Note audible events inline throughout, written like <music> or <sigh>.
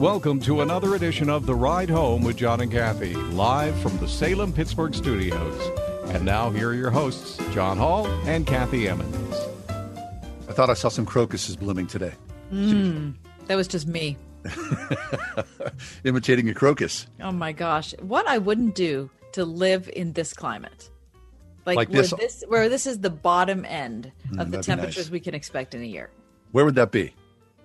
Welcome to another edition of The Ride Home with John and Kathy, live from the Salem Pittsburgh studios. And now, here are your hosts, John Hall and Kathy Emmons. I thought I saw some crocuses blooming today. Mm, that was just me. <laughs> Imitating a crocus. Oh my gosh. What I wouldn't do to live in this climate. Like, Like where this? this where this is the bottom end Mm, of the temperatures nice. we can expect in a year. Where would that be?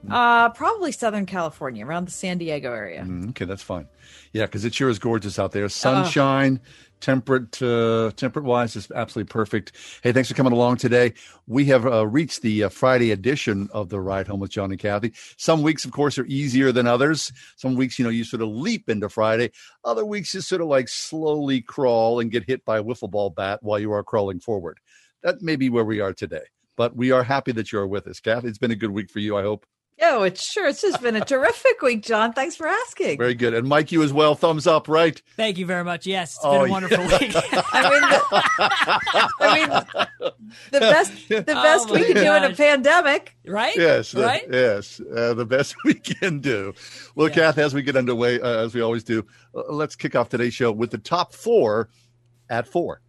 Uh probably Southern California, around the San Diego area. Mm, okay, that's fine. Yeah, because it sure is gorgeous out there. Sunshine, temperate, uh, temperate wise is absolutely perfect. Hey, thanks for coming along today. We have uh, reached the uh, Friday edition of the Ride Home with John and Kathy. Some weeks, of course, are easier than others. Some weeks, you know, you sort of leap into Friday. Other weeks, you sort of like slowly crawl and get hit by a wiffle ball bat while you are crawling forward. That may be where we are today. But we are happy that you're with us, Kathy. It's been a good week for you, I hope. Oh, it's sure it's just been a terrific week, John. Thanks for asking. Very good. And Mike, you as well. Thumbs up, right? Thank you very much. Yes, it's Oh, been a yeah. wonderful week. <laughs> I mean, the, I mean, the best the best Oh we my can do in a pandemic. right? Yes, the- Right? yes, uh, the best <laughs> we can do. Well, Yeah. Kath, as we get underway, uh, as we always do, uh, let's kick off today's show with the top four at four.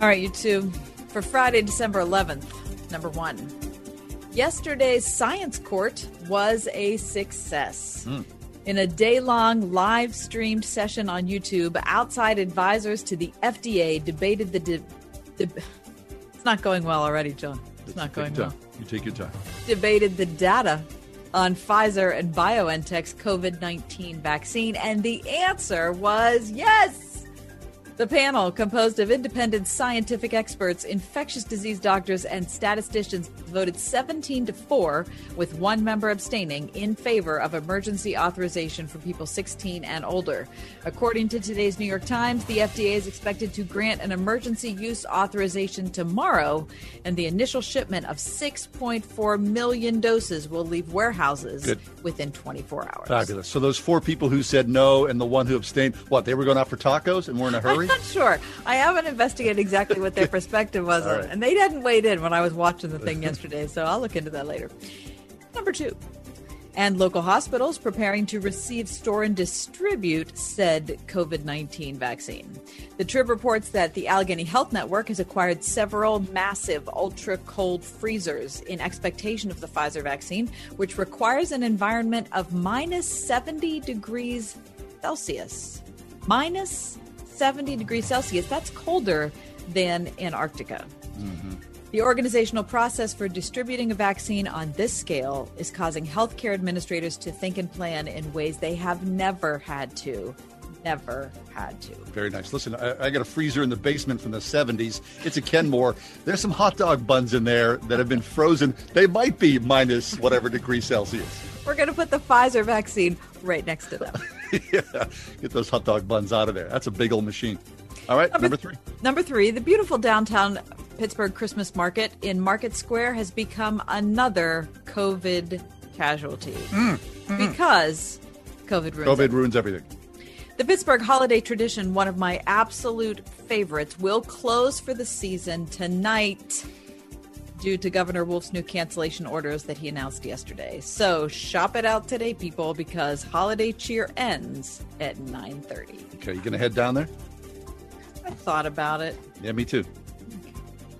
All right, you two. For Friday, December 11th, number one. Yesterday's science court was a success. Hmm. In a day long live streamed session on YouTube, outside advisors to the FDA debated the. De- de- it's not going well already, John. It's not going well. You take your time. Debated the data on Pfizer and BioNTech's COVID 19 vaccine, and the answer was yes. The panel, composed of independent scientific experts, infectious disease doctors, and statisticians, voted 17 to 4, with one member abstaining, in favor of emergency authorization for people 16 and older. According to today's New York Times, the FDA is expected to grant an emergency use authorization tomorrow, and the initial shipment of 6.4 million doses will leave warehouses Good. within 24 hours. Fabulous. So those four people who said no and the one who abstained, what, they were going out for tacos and were in a hurry? Not sure. I haven't investigated exactly what their <laughs> perspective was, right. and they hadn't weighed in when I was watching the thing <laughs> yesterday, so I'll look into that later. Number two. And local hospitals preparing to receive, store, and distribute said COVID 19 vaccine. The Trib reports that the Allegheny Health Network has acquired several massive ultra cold freezers in expectation of the Pfizer vaccine, which requires an environment of minus 70 degrees Celsius. Minus 70 degrees Celsius. That's colder than Antarctica. Mm-hmm. The organizational process for distributing a vaccine on this scale is causing healthcare administrators to think and plan in ways they have never had to. Never had to. Very nice. Listen, I, I got a freezer in the basement from the 70s. It's a Kenmore. There's some hot dog buns in there that have been frozen. They might be minus whatever degree Celsius. We're going to put the Pfizer vaccine right next to them. <laughs> <laughs> yeah, get those hot dog buns out of there. That's a big old machine. All right, number three. Number three, the beautiful downtown Pittsburgh Christmas market in Market Square has become another COVID casualty mm, mm. because COVID ruins COVID ruins everything. The Pittsburgh holiday tradition, one of my absolute favorites, will close for the season tonight due to Governor Wolf's new cancellation orders that he announced yesterday. So shop it out today, people, because holiday cheer ends at 9:30. Okay, you gonna head down there? I thought about it. Yeah, me too.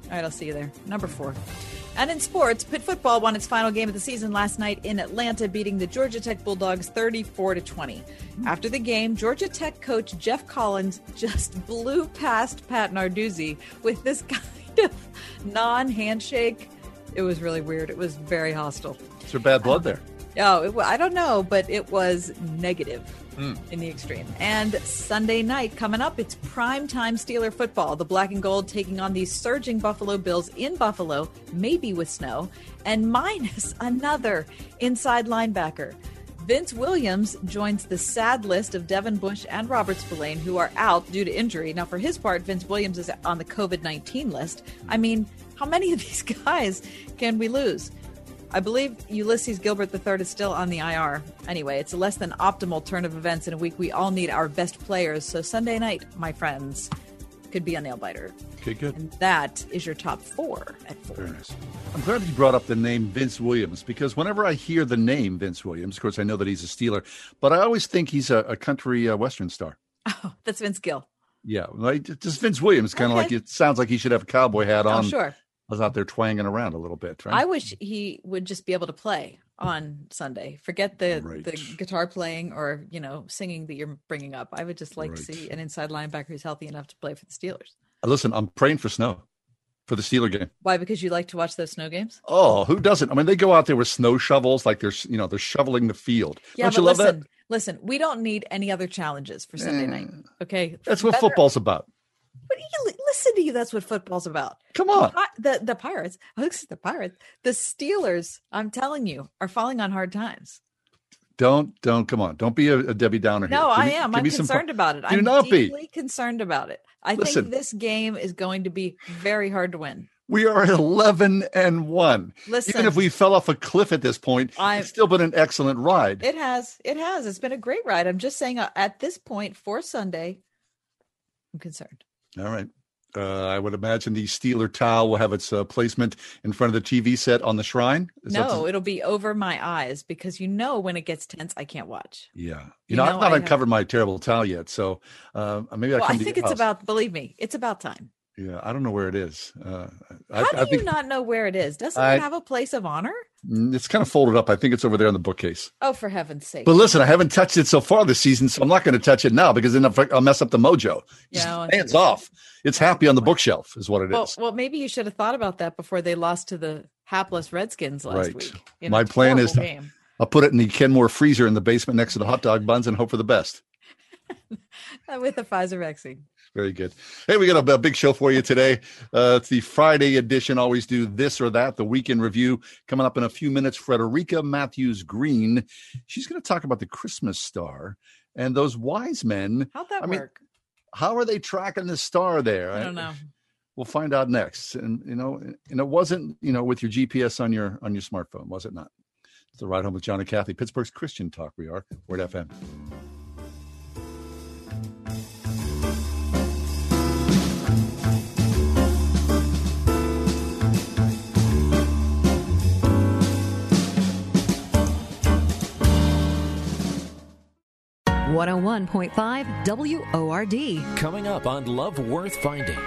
All right, I'll see you there. Number four. And in sports, Pitt football won its final game of the season last night in Atlanta, beating the Georgia Tech Bulldogs 34 to 20. After the game, Georgia Tech coach Geoff Collins just <laughs> blew past Pat Narduzzi with this kind of non-handshake. It was really weird. It was very hostile. Is there bad blood there? Uh, oh, it, I don't know, but it was negative. Hmm. in the extreme. And Sunday night coming up, it's prime time Steeler football. The black and gold taking on the surging Buffalo Bills in Buffalo, maybe with snow, and minus <laughs> another inside linebacker. Vince Williams joins the sad list of Devin Bush and Robert Spillane, who are out due to injury. Now, for his part, Vince Williams is on the COVID 19 list. I mean, how many of these <laughs> guys can we lose? I believe Ulysses Gilbert III is still on the IR. Anyway, it's a less than optimal turn of events in a week. We all need our best players. So Sunday night, my friends, could be a nail biter. Okay, good. And that is your top four at four. Very nice. I'm glad you brought up the name Vince Williams because whenever I hear the name Vince Williams, of course, I know that he's a Steeler, but I always think he's a, a country uh, western star. <laughs> Oh, that's Vince Gill. Yeah, like just Vince Williams, kind of Okay. like it sounds like he should have a cowboy hat Oh, on. sure. I was out there twanging around a little bit. Right? I wish he would just be able to play on Sunday. Forget the Right. the guitar playing or you know singing that you're bringing up. I would just like to see an inside linebacker who's healthy enough to play for the Steelers. Uh, listen, I'm praying for snow for the Steeler game. Why? Because you like to watch those snow games. Oh, who doesn't? I mean, they go out there with snow shovels, like they're you know they're shoveling the field. Yeah, Don't but you love listen, that? listen. We don't need any other challenges for Sunday night. Eh, okay, That's what Better- football's about. But you, listen to you. That's what football's about. Come on. The the Pirates. The Pirates. The Steelers. I'm telling you, are falling on hard times. Don't don't come on. Don't be a, a Debbie Downer. here. No, Give I me- am. I'm me concerned about it. Do I'm not be. concerned about it. I Listen. think this game is going to be very hard to win. We are 11 and 1. Listen. Even if we fell off a cliff at this point, I'm- it's still been an excellent ride. It has. It has. It's been a great ride. I'm just saying. Uh, at this point for Sunday, I'm concerned. All right. Uh, I would imagine the Steeler towel will have its uh, placement in front of the TV set on the shrine. Is no, the- it'll be over my eyes because you know when it gets tense, I can't watch. yeah. You, You know, know, I've not I have- uncovered my terrible towel yet, so uh, maybe I Well, come I think it's house. about. Believe me, it's about time. Yeah, I don't know where it is. Uh, I, How I do you think not know where it is? Doesn't I- it have a place of honor? Mm, it's kind of folded up. I think it's over there in the bookcase. Oh, for heaven's sake! But listen, I haven't touched it so far this season, so I'm not going to touch it now because then I'll I'll mess up the mojo. Just Yeah, hands off. It's happy on the bookshelf, is what it is. well, well, maybe you should have thought about that before they lost to the hapless Redskins last Right. week. in a My plan is to- game. I'll put it in the Kenmore freezer in the basement next to the hot dog buns and hope for the best. <laughs> With the Pfizer vaccine. Very good. Hey, we got a, a big show for you today. Uh, it's the Friday edition. Always do this or that. The weekend review coming up in a few minutes. Frederica Mathewes-Green. She's going to talk about the Christmas star and those wise men. How'd that I mean, work? How are they tracking the star there? I don't know. We'll find out next. And you know, and it wasn't you know with your GPS on your on your smartphone, was it not? It's the ride home with John and Kathy, Pittsburgh's Christian Talk. We are Word FM. One hundred one point five WORD. Coming up on Love Worth Finding.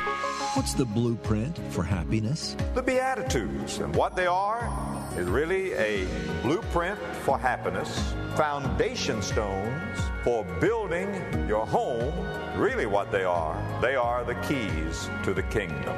What's the blueprint for happiness? The Beatitudes and what they are is really a blueprint for happiness, foundation stones for building your home. Really, what they are, they are the keys to the kingdom.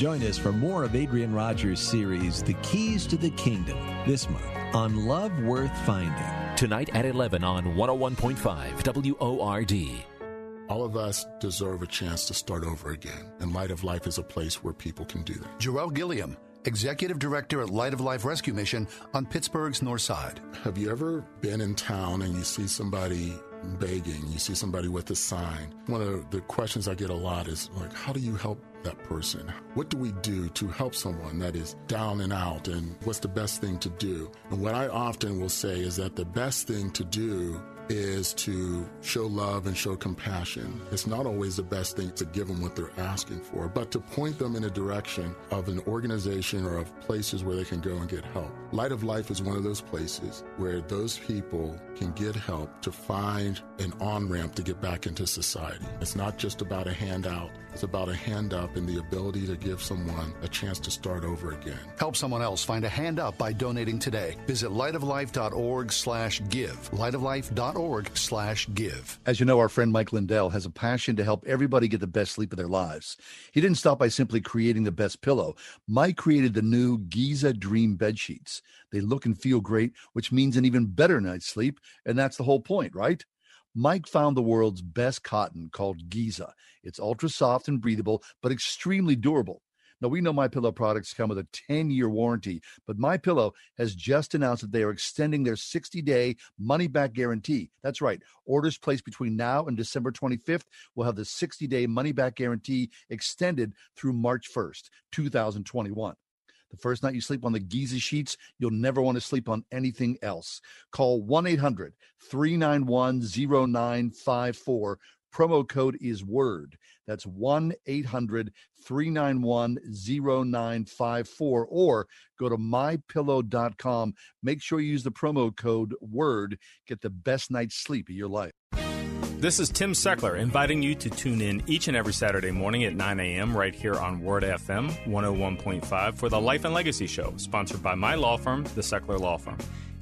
Join us for more of Adrian Rogers' series, The Keys to the Kingdom, this month on Love Worth Finding. Tonight at 11 on 101.5 WORD. All of us deserve a chance to start over again, and Light of Life is a place where people can do that. Joel Gilliam, Executive Director at Light of Life Rescue Mission on Pittsburgh's North Side. Have you ever been in town and you see somebody begging, you see somebody with a sign? One of the questions I get a lot is like, how do you help that person? What do we do to help someone that is down and out? And what's the best thing to do? And what I often will say is that the best thing to do is to show love and show compassion. It's not always the best thing to give them what they're asking for, but to point them in a direction of an organization or of places where they can go and get help. Light of Life is one of those places where those people can get help to find an on ramp to get back into society. It's not just about a handout, it's about a hand up and the ability to give someone a chance to start over again. Help someone else find a hand up by donating today. Visit lightoflife.org slash give. lightoflife.org slash give. As you know, our friend Mike Lindell has a passion to help everybody get the best sleep of their lives. He didn't stop by simply creating the best pillow. Mike created the new Giza Dream bed sheets. They look and feel great, which means an even better night's sleep, and that's the whole point, right? Mike found the world's best cotton called Giza. It's ultra soft and breathable, but extremely durable. Now we know My Pillow products come with a 10-year warranty, but My Pillow has just announced that they are extending their 60-day money-back guarantee. That's right. Orders placed between now and December 25th will have the 60-day money-back guarantee extended through March 1st, 2021. The first night you sleep on the Giza sheets, you'll never want to sleep on anything else. Call 1 800 391 0954. Promo code is WORD. That's 1 800 391 0954. Or go to mypillow.com. Make sure you use the promo code WORD. Get the best night's sleep of your life. This is Tim Seckler inviting you to tune in each and every Saturday morning at 9 a.m. right here on Word FM 101.5 for the Life and Legacy Show, sponsored by my law firm, the Seckler Law Firm.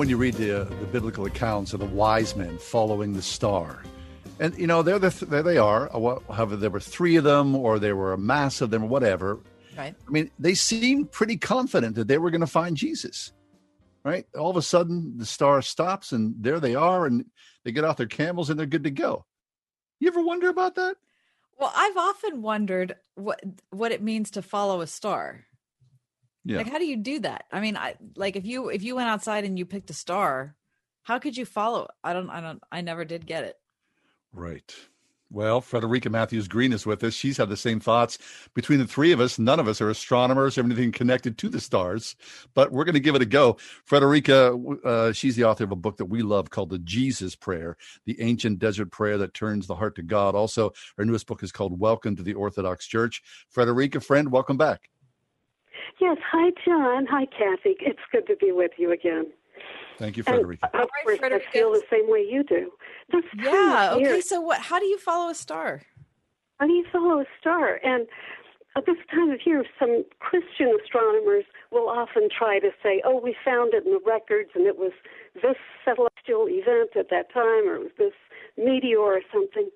When you read the, uh, the biblical accounts of the wise men following the star, and you know, there, the, there they are. Uh, however, there were three of them, or there were a mass of them, or whatever. Right. I mean, they seemed pretty confident that they were going to find Jesus. Right. All of a sudden, the star stops, and there they are, and they get off their camels, and they're good to go. You ever wonder about that? Well, I've often wondered what what it means to follow a star. Yeah. Like how do you do that? I mean, I like if you if you went outside and you picked a star, how could you follow? I don't I don't I never did get it. Right. Well, Frederica Mathewes-Green is with us. She's had the same thoughts. Between the three of us, none of us are astronomers or anything connected to the stars, but we're going to give it a go. Frederica, uh, she's the author of a book that we love called The Jesus Prayer, the ancient desert prayer that turns the heart to God. Also, her newest book is called Welcome to the Orthodox Church. Frederica, friend, welcome back. Yes. Hi, John. Hi, Kathy. It's good to be with you again. Thank you, Frederica. And, of course, I feel the same way you do. This time Yeah. of year- Okay. So what? How do you follow a star? How do you follow a star? And at this time of year, some Christian astronomers will often try to say, oh, we found it in the records and it was this celestial event at that time or it was this meteor or something.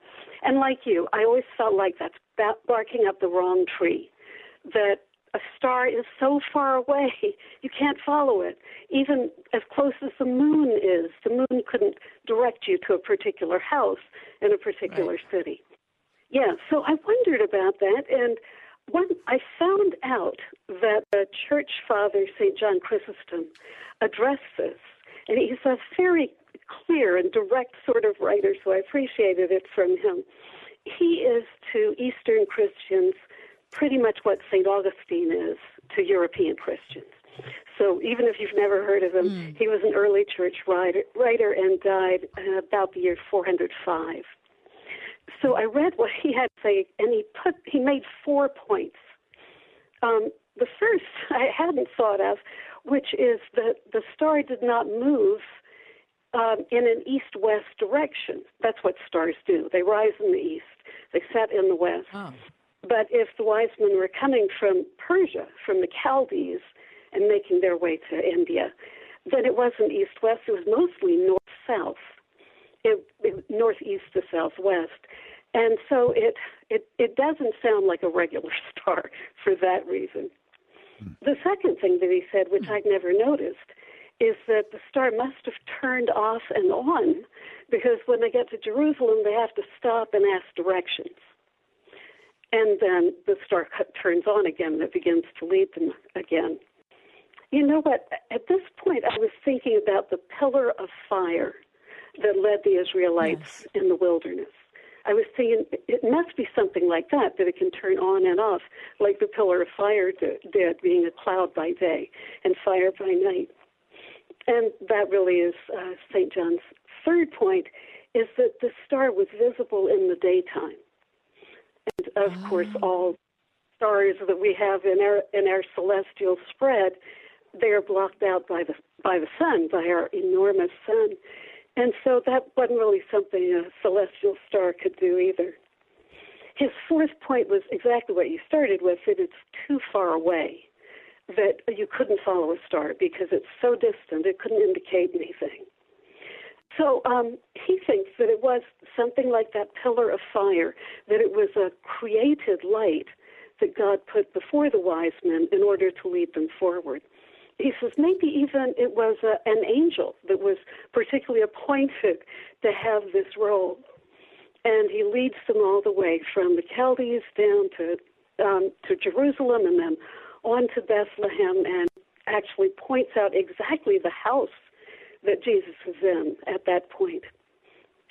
And like you, I always felt like that's barking up the wrong tree. That a star is so far away, <laughs> you can't follow it. Even as close as the moon is, the moon couldn't direct you to a particular house in a particular city. Yeah, so I wondered about that, and one I found out that the church father St. John Chrysostom addressed this, and he's a very clear and direct sort of writer, so I appreciated it from him. He is to Eastern Christians pretty much what St. Augustine is to European Christians. So even if you've never heard of him, he was an early church writer, writer and died uh, about the year 405 so I read what he had to say, and he put he made four points. Um, the first <laughs> I hadn't thought of, which is that the star did not move um, in an east-west direction. That's what stars do. They rise in the east. They set in the west. But if the wise men were coming from Persia, from the Chaldees, and making their way to India, then it wasn't east-west. It was mostly north-south it, it, northeast to southwest, and so it it it doesn't sound like a regular <laughs> star for that reason. The second thing that he said, which I'd never noticed, is that the star must have turned off and on because when they get to Jerusalem, they have to stop and ask directions. And then the star cut, turns on again and it begins to lead them again. You know what? At this point, I was thinking about the pillar of fire that led the Israelites in the wilderness. I was thinking it must be something like that, that it can turn on and off, like the pillar of fire did, being a cloud by day and fire by night. And that really is uh, St. John's third point is that the star was visible in the daytime. And of ah. course, all stars that we have in our in our celestial spread, they are blocked out by the by the sun, by our enormous sun. And so that wasn't really something a celestial star could do either. his fourth point was exactly what you started with that it's too far away, that you couldn't follow a star because it's so distant, it couldn't indicate anything. So um, he thinks that it was something like that pillar of fire, that it was a created light that God put before the wise men in order to lead them forward. He says maybe even it was a, an angel that was particularly appointed to have this role. And he leads them all the way from the Chaldees down to um, to Jerusalem and then on to Bethlehem and actually points out exactly the house that Jesus was in at that point.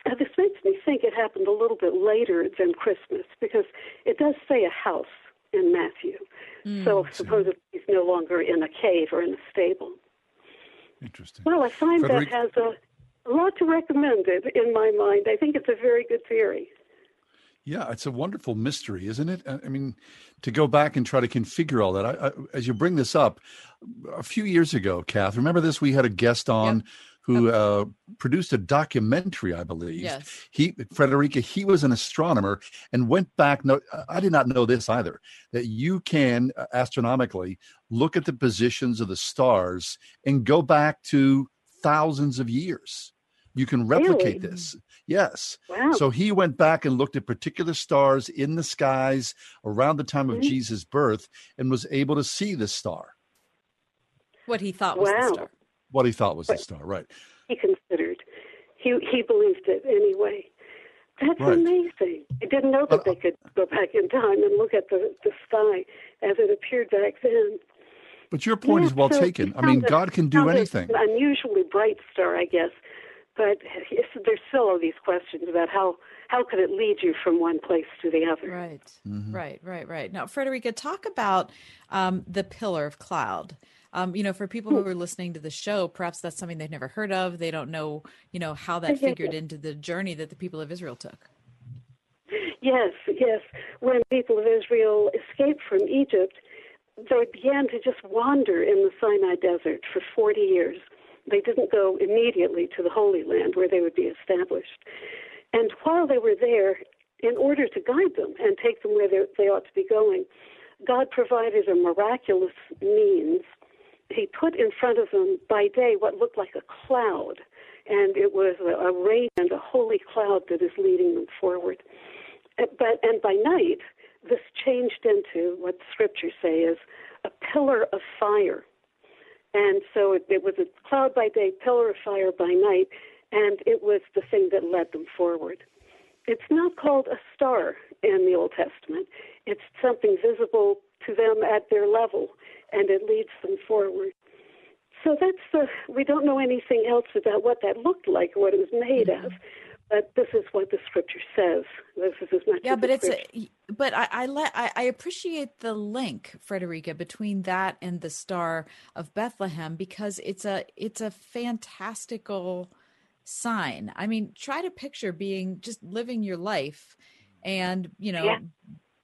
Now, this makes me think it happened a little bit later than Christmas because it does say a house in Matthew. Mm, so supposedly he's no longer in a cave or in a stable. Interesting. Well, I find Frederick- that has a, a lot to recommend it in my mind. I think it's a very good theory. Yeah, it's a wonderful mystery, isn't it? I mean, to go back and try to configure all that. I, I, as you bring this up, a few years ago, Kath, remember this? We had a guest on yep. who uh, produced a documentary, I believe. Yes. He, Frederica, he was an astronomer and went back. No, I did not know this either. That you can uh, astronomically look at the positions of the stars and go back to thousands of years. You can replicate really? this. Yes. Wow. So he went back and looked at particular stars in the skies around the time of mm-hmm. Jesus' birth and was able to see the star. What he thought was wow. the star. What he thought was the star, right. He considered. He he believed it anyway. That's Right. amazing. I didn't know that they could go back in time and look at the, the sky as it appeared back then. But your point Yeah, is well so taken. I mean, God can do anything. An unusually bright star, I guess. But <laughs> there's still all these questions about how how could it lead you from one place to the other. Right, Mm-hmm. right, right, right. Now, Frederica, talk about um, the pillar of cloud. Um, you know, for people who are listening to the show, perhaps that's something they've never heard of. They don't know, you know, how that <laughs> figured into the journey that the people of Israel took. Yes, yes. When people of Israel escaped from Egypt, they began to just wander in the Sinai desert for 40 years. They didn't go immediately to the Holy Land where they would be established. And while they were there, in order to guide them and take them where they, ought to be going, God provided a miraculous means. He put in front of them by day what looked like a cloud, and it was a, rain and a holy cloud that is leading them forward. But and by night, this changed into what scriptures say is a pillar of fire. And so it, it was a cloud by day, pillar of fire by night, and it was the thing that led them forward. It's not called a star in the Old Testament. It's something visible to them at their level, and it leads them forward. So that's the, we don't know anything else about what that looked like or what it was made mm-hmm. of, but this is what the scripture says. This is as much Yeah, but it's a, but I I, let, I I appreciate the link, Frederica, between that and the Star of Bethlehem because it's a it's a fantastical sign. I mean, try to picture being just living your life and, you know, Yeah.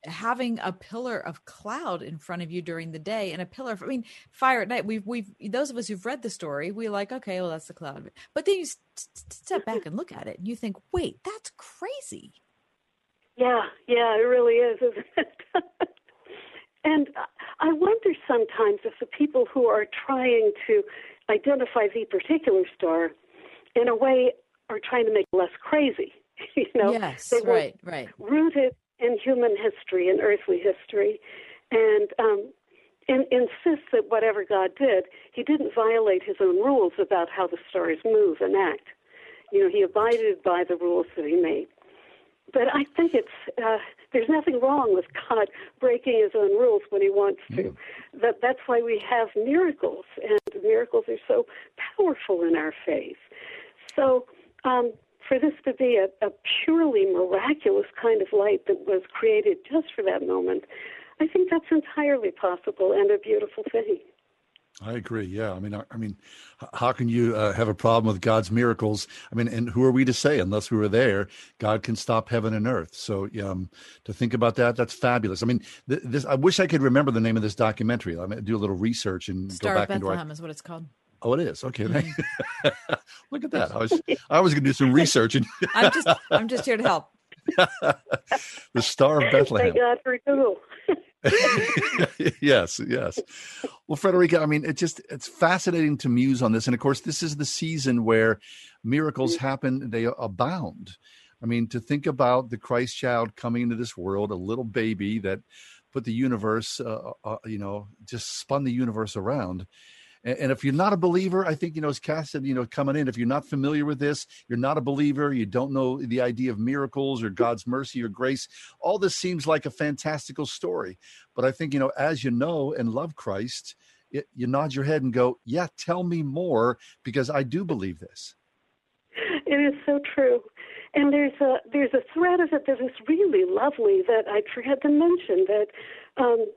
Having a pillar of cloud in front of you during the day and a pillar of, I mean, fire at night. We've, we've, those of us who've read the story, we like, okay, well, that's the cloud. But then you step back and look at it and you think, wait, that's crazy. Yeah, yeah, it really is, isn't it? <laughs> and I wonder sometimes if the people who are trying to identify the particular star, in a way, are trying to make less crazy. <laughs> you know, yes, right, right. rooted in human history and earthly history, and um, in, insist that whatever God did, He didn't violate His own rules about how the stars move and act. You know, He abided by the rules that He made. But I think it's uh, there's nothing wrong with God breaking His own rules when He wants to. That that's why we have miracles, and miracles are so powerful in our faith. So um, for this to be a, a purely miraculous kind of light that was created just for that moment, I think that's entirely possible and a beautiful thing. I agree. Yeah. I mean, I, I mean, how can you uh, have a problem with God's miracles? I mean, and who are we to say, unless we were there, God can stop heaven and earth. So, um, to think about that, that's fabulous. I mean, th- this. I wish I could remember the name of this documentary. I'm gonna do a little research and Star go of back into our. Bethlehem is what it's called. Oh, it is. Okay. <laughs> Look at that. I was <laughs> I was going to do some research and <laughs> I'm just I'm just here to help. the Star of Bethlehem. Thank God for Google. yes, yes. Well, Frederica, I mean, it just it's fascinating to muse on this, and of course, this is the season where miracles Mm-hmm. happen; they abound. I mean, to think about the Christ child coming into this world, a little baby that put the universe, uh, uh, you know, just spun the universe around. And, and if you're not a believer, I think, you know, as Kath said, you know, coming in, if you're not familiar with this, you're not a believer, you don't know the idea of miracles or God's mercy or grace, all this seems like a fantastical story. But I think, you know, as you know and love Christ, it, you nod your head and go, yeah, tell me more because I do believe this. It is so true. And there's a there's a thread of it that is really lovely that I forgot to mention that um,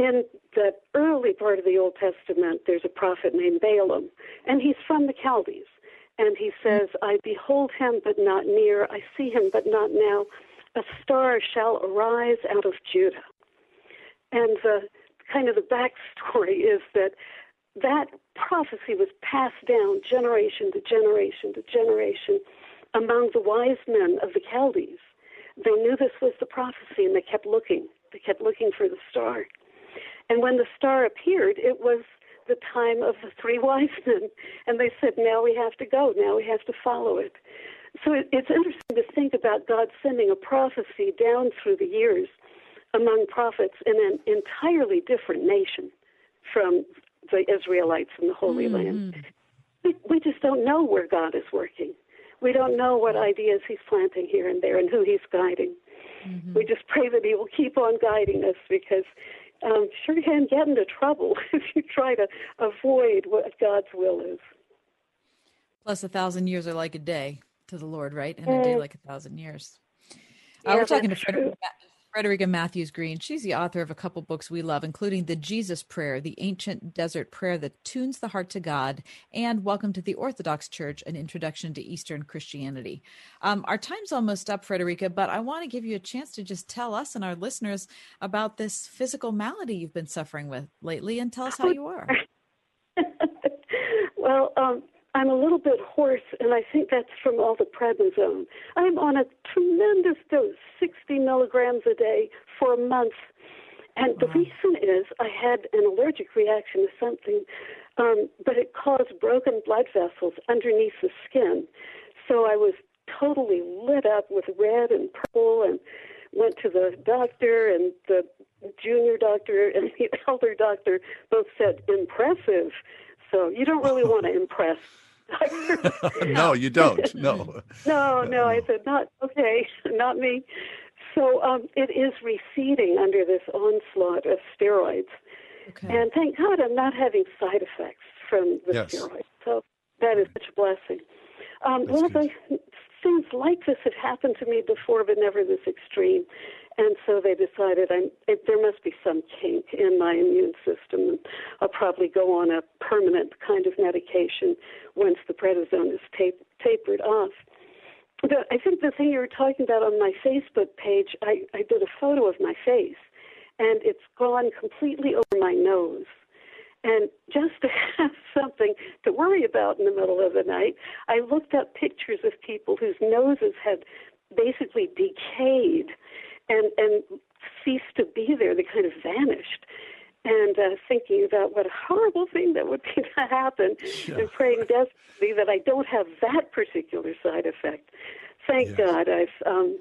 in the early part of the Old Testament there's a prophet named Balaam and he's from the Chaldees and he says I behold him but not near I see him but not now a star shall arise out of Judah and the kind of the backstory <laughs> is that that prophecy was passed down generation to generation to generation among the wise men of the Chaldees. They knew this was the prophecy and they kept looking. They kept looking for the star. And when the star appeared, it was the time of the three <laughs> wise men. And they said, now we have to go. Now we have to follow it. So it, it's interesting to think about God sending a prophecy down through the years among prophets in an entirely different nation from the Israelites in the Holy hmm. Land. We, we just don't know where God is working. We don't know what ideas He's planting here and there and who He's guiding. Mm-hmm. We just pray that He will keep on guiding us because um, sure you can get into trouble <laughs> if you try to avoid what God's will is. Plus, a thousand years are like a day to the Lord, right? And a day Mm. like a thousand years. Yeah, uh, we're talking to Frederica, Mathewes-Green. She's the author of a couple books we love, including The Jesus Prayer, the ancient desert prayer that tunes the heart to God, and Welcome to the Orthodox Church, an introduction to Eastern Christianity. Um, our time's almost up, Frederica, but I want to give you a chance to just tell us and our listeners about this physical malady you've been suffering with lately and tell us how you are. <laughs> Well, um, I'm a little bit hoarse, and I think that's from all the prednisone. I'm on a tremendous dose, 60 milligrams a day for a month. And the reason is I had an allergic reaction to something, um, but it caused broken blood vessels underneath the skin. So I was totally lit up with red and purple and went to the doctor and the junior doctor and the <laughs> elder doctor both said impressive so you don't really want to impress doctors <laughs> no, you don't. No. <laughs> no no i said not okay not me so um, it is receding under this onslaught of steroids and thank god i'm not having side effects from the Yes. steroids so that is such a blessing um, well, the, things like this have happened to me before, but never this extreme. And so they decided it, there must be some kink in my immune system. I'll probably go on a permanent kind of medication once the prednisone is tap- tapered off. But I think the thing you were talking about on my Facebook page, I, I did a photo of my face, and it's gone completely over my nose. And just to <laughs> have something to worry about in the middle of the night, I looked up pictures of people whose noses had basically decayed and, and ceased to be there. They kind of vanished. And uh, thinking about what a horrible thing that would be <laughs> to happen, and praying desperately that I don't have that particular side effect. Thank God I've um,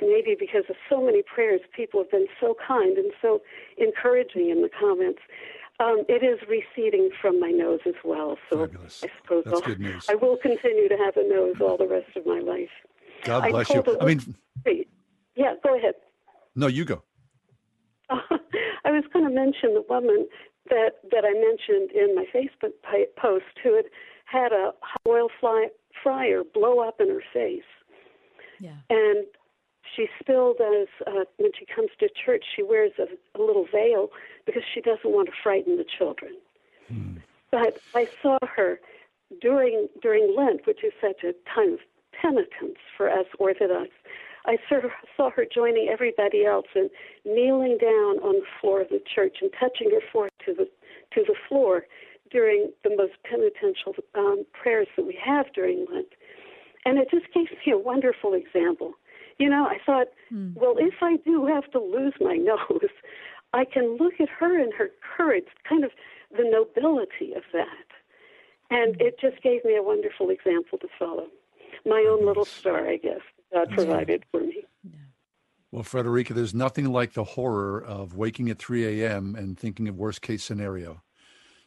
maybe because of so many prayers, people have been so kind and so encouraging in the comments. Um, it is receding from my nose as well, so I suppose That's I'll, good news. I will continue to have a nose all the rest of my life. God bless you. I mean, yeah, go ahead. No, you go. <laughs> I was going to mention the woman that that I mentioned in my Facebook post who had had a hot oil fly, fryer blow up in her face. Yeah. And she still does, uh, when she comes to church, she wears a, a little veil because she doesn't want to frighten the children. But I saw her during during Lent, which is such a time of penitence for us Orthodox. I saw her, joining everybody else and kneeling down on the floor of the church and touching her forehead to the to the floor during the most penitential um, prayers that we have during Lent. And it just gave me a wonderful example. You know, I thought, well, if I do have to lose my <laughs> nose, I can look at her and her courage, kind of the nobility of that. And it just gave me a wonderful example to follow. My own little star, I guess, God provided for me. Well, Frederica, there's nothing like the horror of waking at 3 a.m. and thinking of worst case scenario.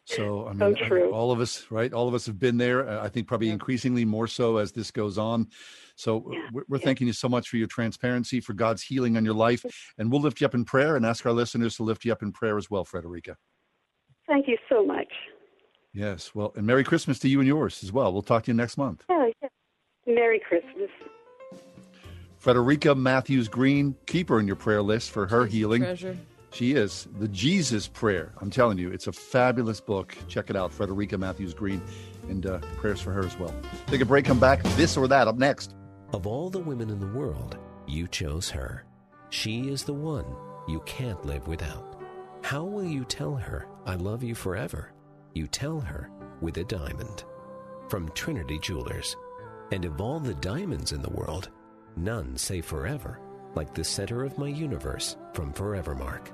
So, I So mean, true. all of us, right? All of us have been there. uh, I think probably increasingly more so as this goes on. So, we're, we're thanking you so much for your transparency, for God's healing on your life. And we'll lift you up in prayer and ask our listeners to lift you up in prayer as well, Frederica. Thank you so much. Yes. Well, and Merry Christmas to you and yours as well. We'll talk to you next month. Yeah, yeah. Merry Christmas. Frederica Mathewes-Green, keep her in your prayer list for her healing. treasure. She is the Jesus Prayer. I'm telling you, it's a fabulous book. Check it out, Frederica Mathewes-Green, and uh, prayers for her as well. Take a break, come back. This or that up next. Of all the women in the world, you chose her. She is the one you can't live without. How will you tell her, I love you forever? You tell her with a diamond. From Trinity Jewelers. And of all the diamonds in the world, none say forever like the center of my universe from Forevermark.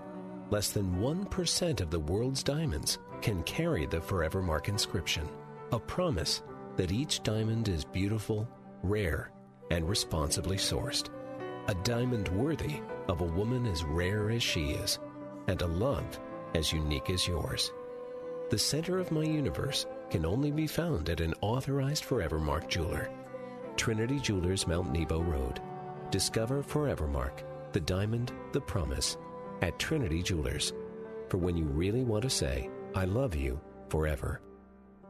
Less than 1% of the world's diamonds can carry the Forevermark inscription, a promise that each diamond is beautiful, rare, and responsibly sourced. A diamond worthy of a woman as rare as she is, and a love as unique as yours. The center of my universe can only be found at an authorized Forevermark jeweler. Trinity Jewelers, Mount Nebo Road. Discover Forevermark, the diamond, the promise, at Trinity Jewelers. For when you really want to say, I love you forever.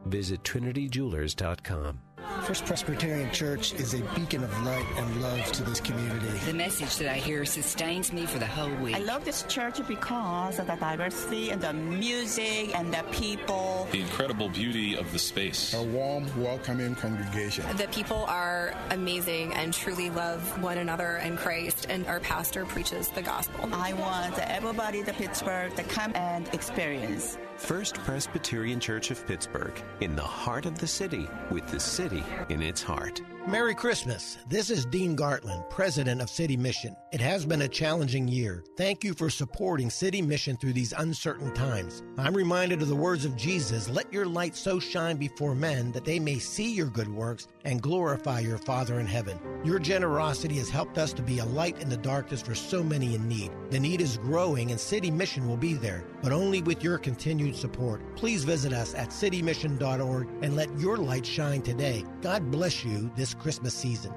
Visit TrinityJewelers.com. First Presbyterian Church is a beacon of light and love to this community. The message that I hear sustains me for the whole week. I love this church because of the diversity and the music and the people. The incredible beauty of the space. A warm, welcoming congregation. The people are amazing and truly love one another and Christ, and our pastor preaches the gospel. I want everybody to Pittsburgh to come and experience. First Presbyterian Church of Pittsburgh, in the heart of the city, with the city in its heart. Merry Christmas. This is Dean Gartland, president of City Mission. It has been a challenging year. Thank you for supporting City Mission through these uncertain times. I'm reminded of the words of Jesus Let your light so shine before men that they may see your good works and glorify your Father in heaven. Your generosity has helped us to be a light in the darkness for so many in need. The need is growing, and City Mission will be there, but only with your continued support. Please visit us at citymission.org and let your light shine today. God bless you this Christmas season.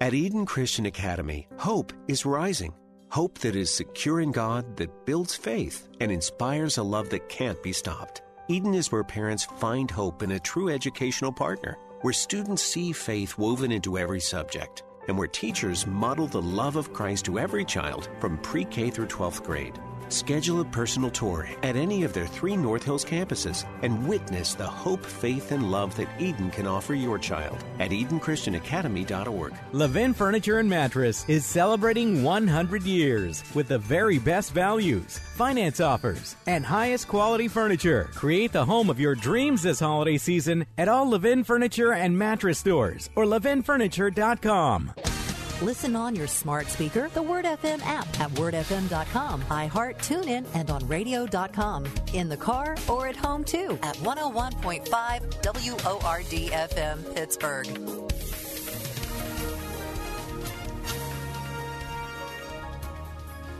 At Eden Christian Academy, hope is rising. Hope that is secure in God, that builds faith, and inspires a love that can't be stopped. Eden is where parents find hope in a true educational partner, where students see faith woven into every subject, and where teachers model the love of Christ to every child from pre K through 12th grade. Schedule a personal tour at any of their three North Hills campuses and witness the hope, faith, and love that Eden can offer your child at EdenChristianAcademy.org. Levin Furniture and Mattress is celebrating 100 years with the very best values, finance offers, and highest quality furniture. Create the home of your dreams this holiday season at all Levin Furniture and Mattress stores or levinfurniture.com. Listen on your smart speaker, the Word FM app at wordfm.com, iHeart, TuneIn, and on radio.com. In the car or at home too at 101.5 WORD FM Pittsburgh.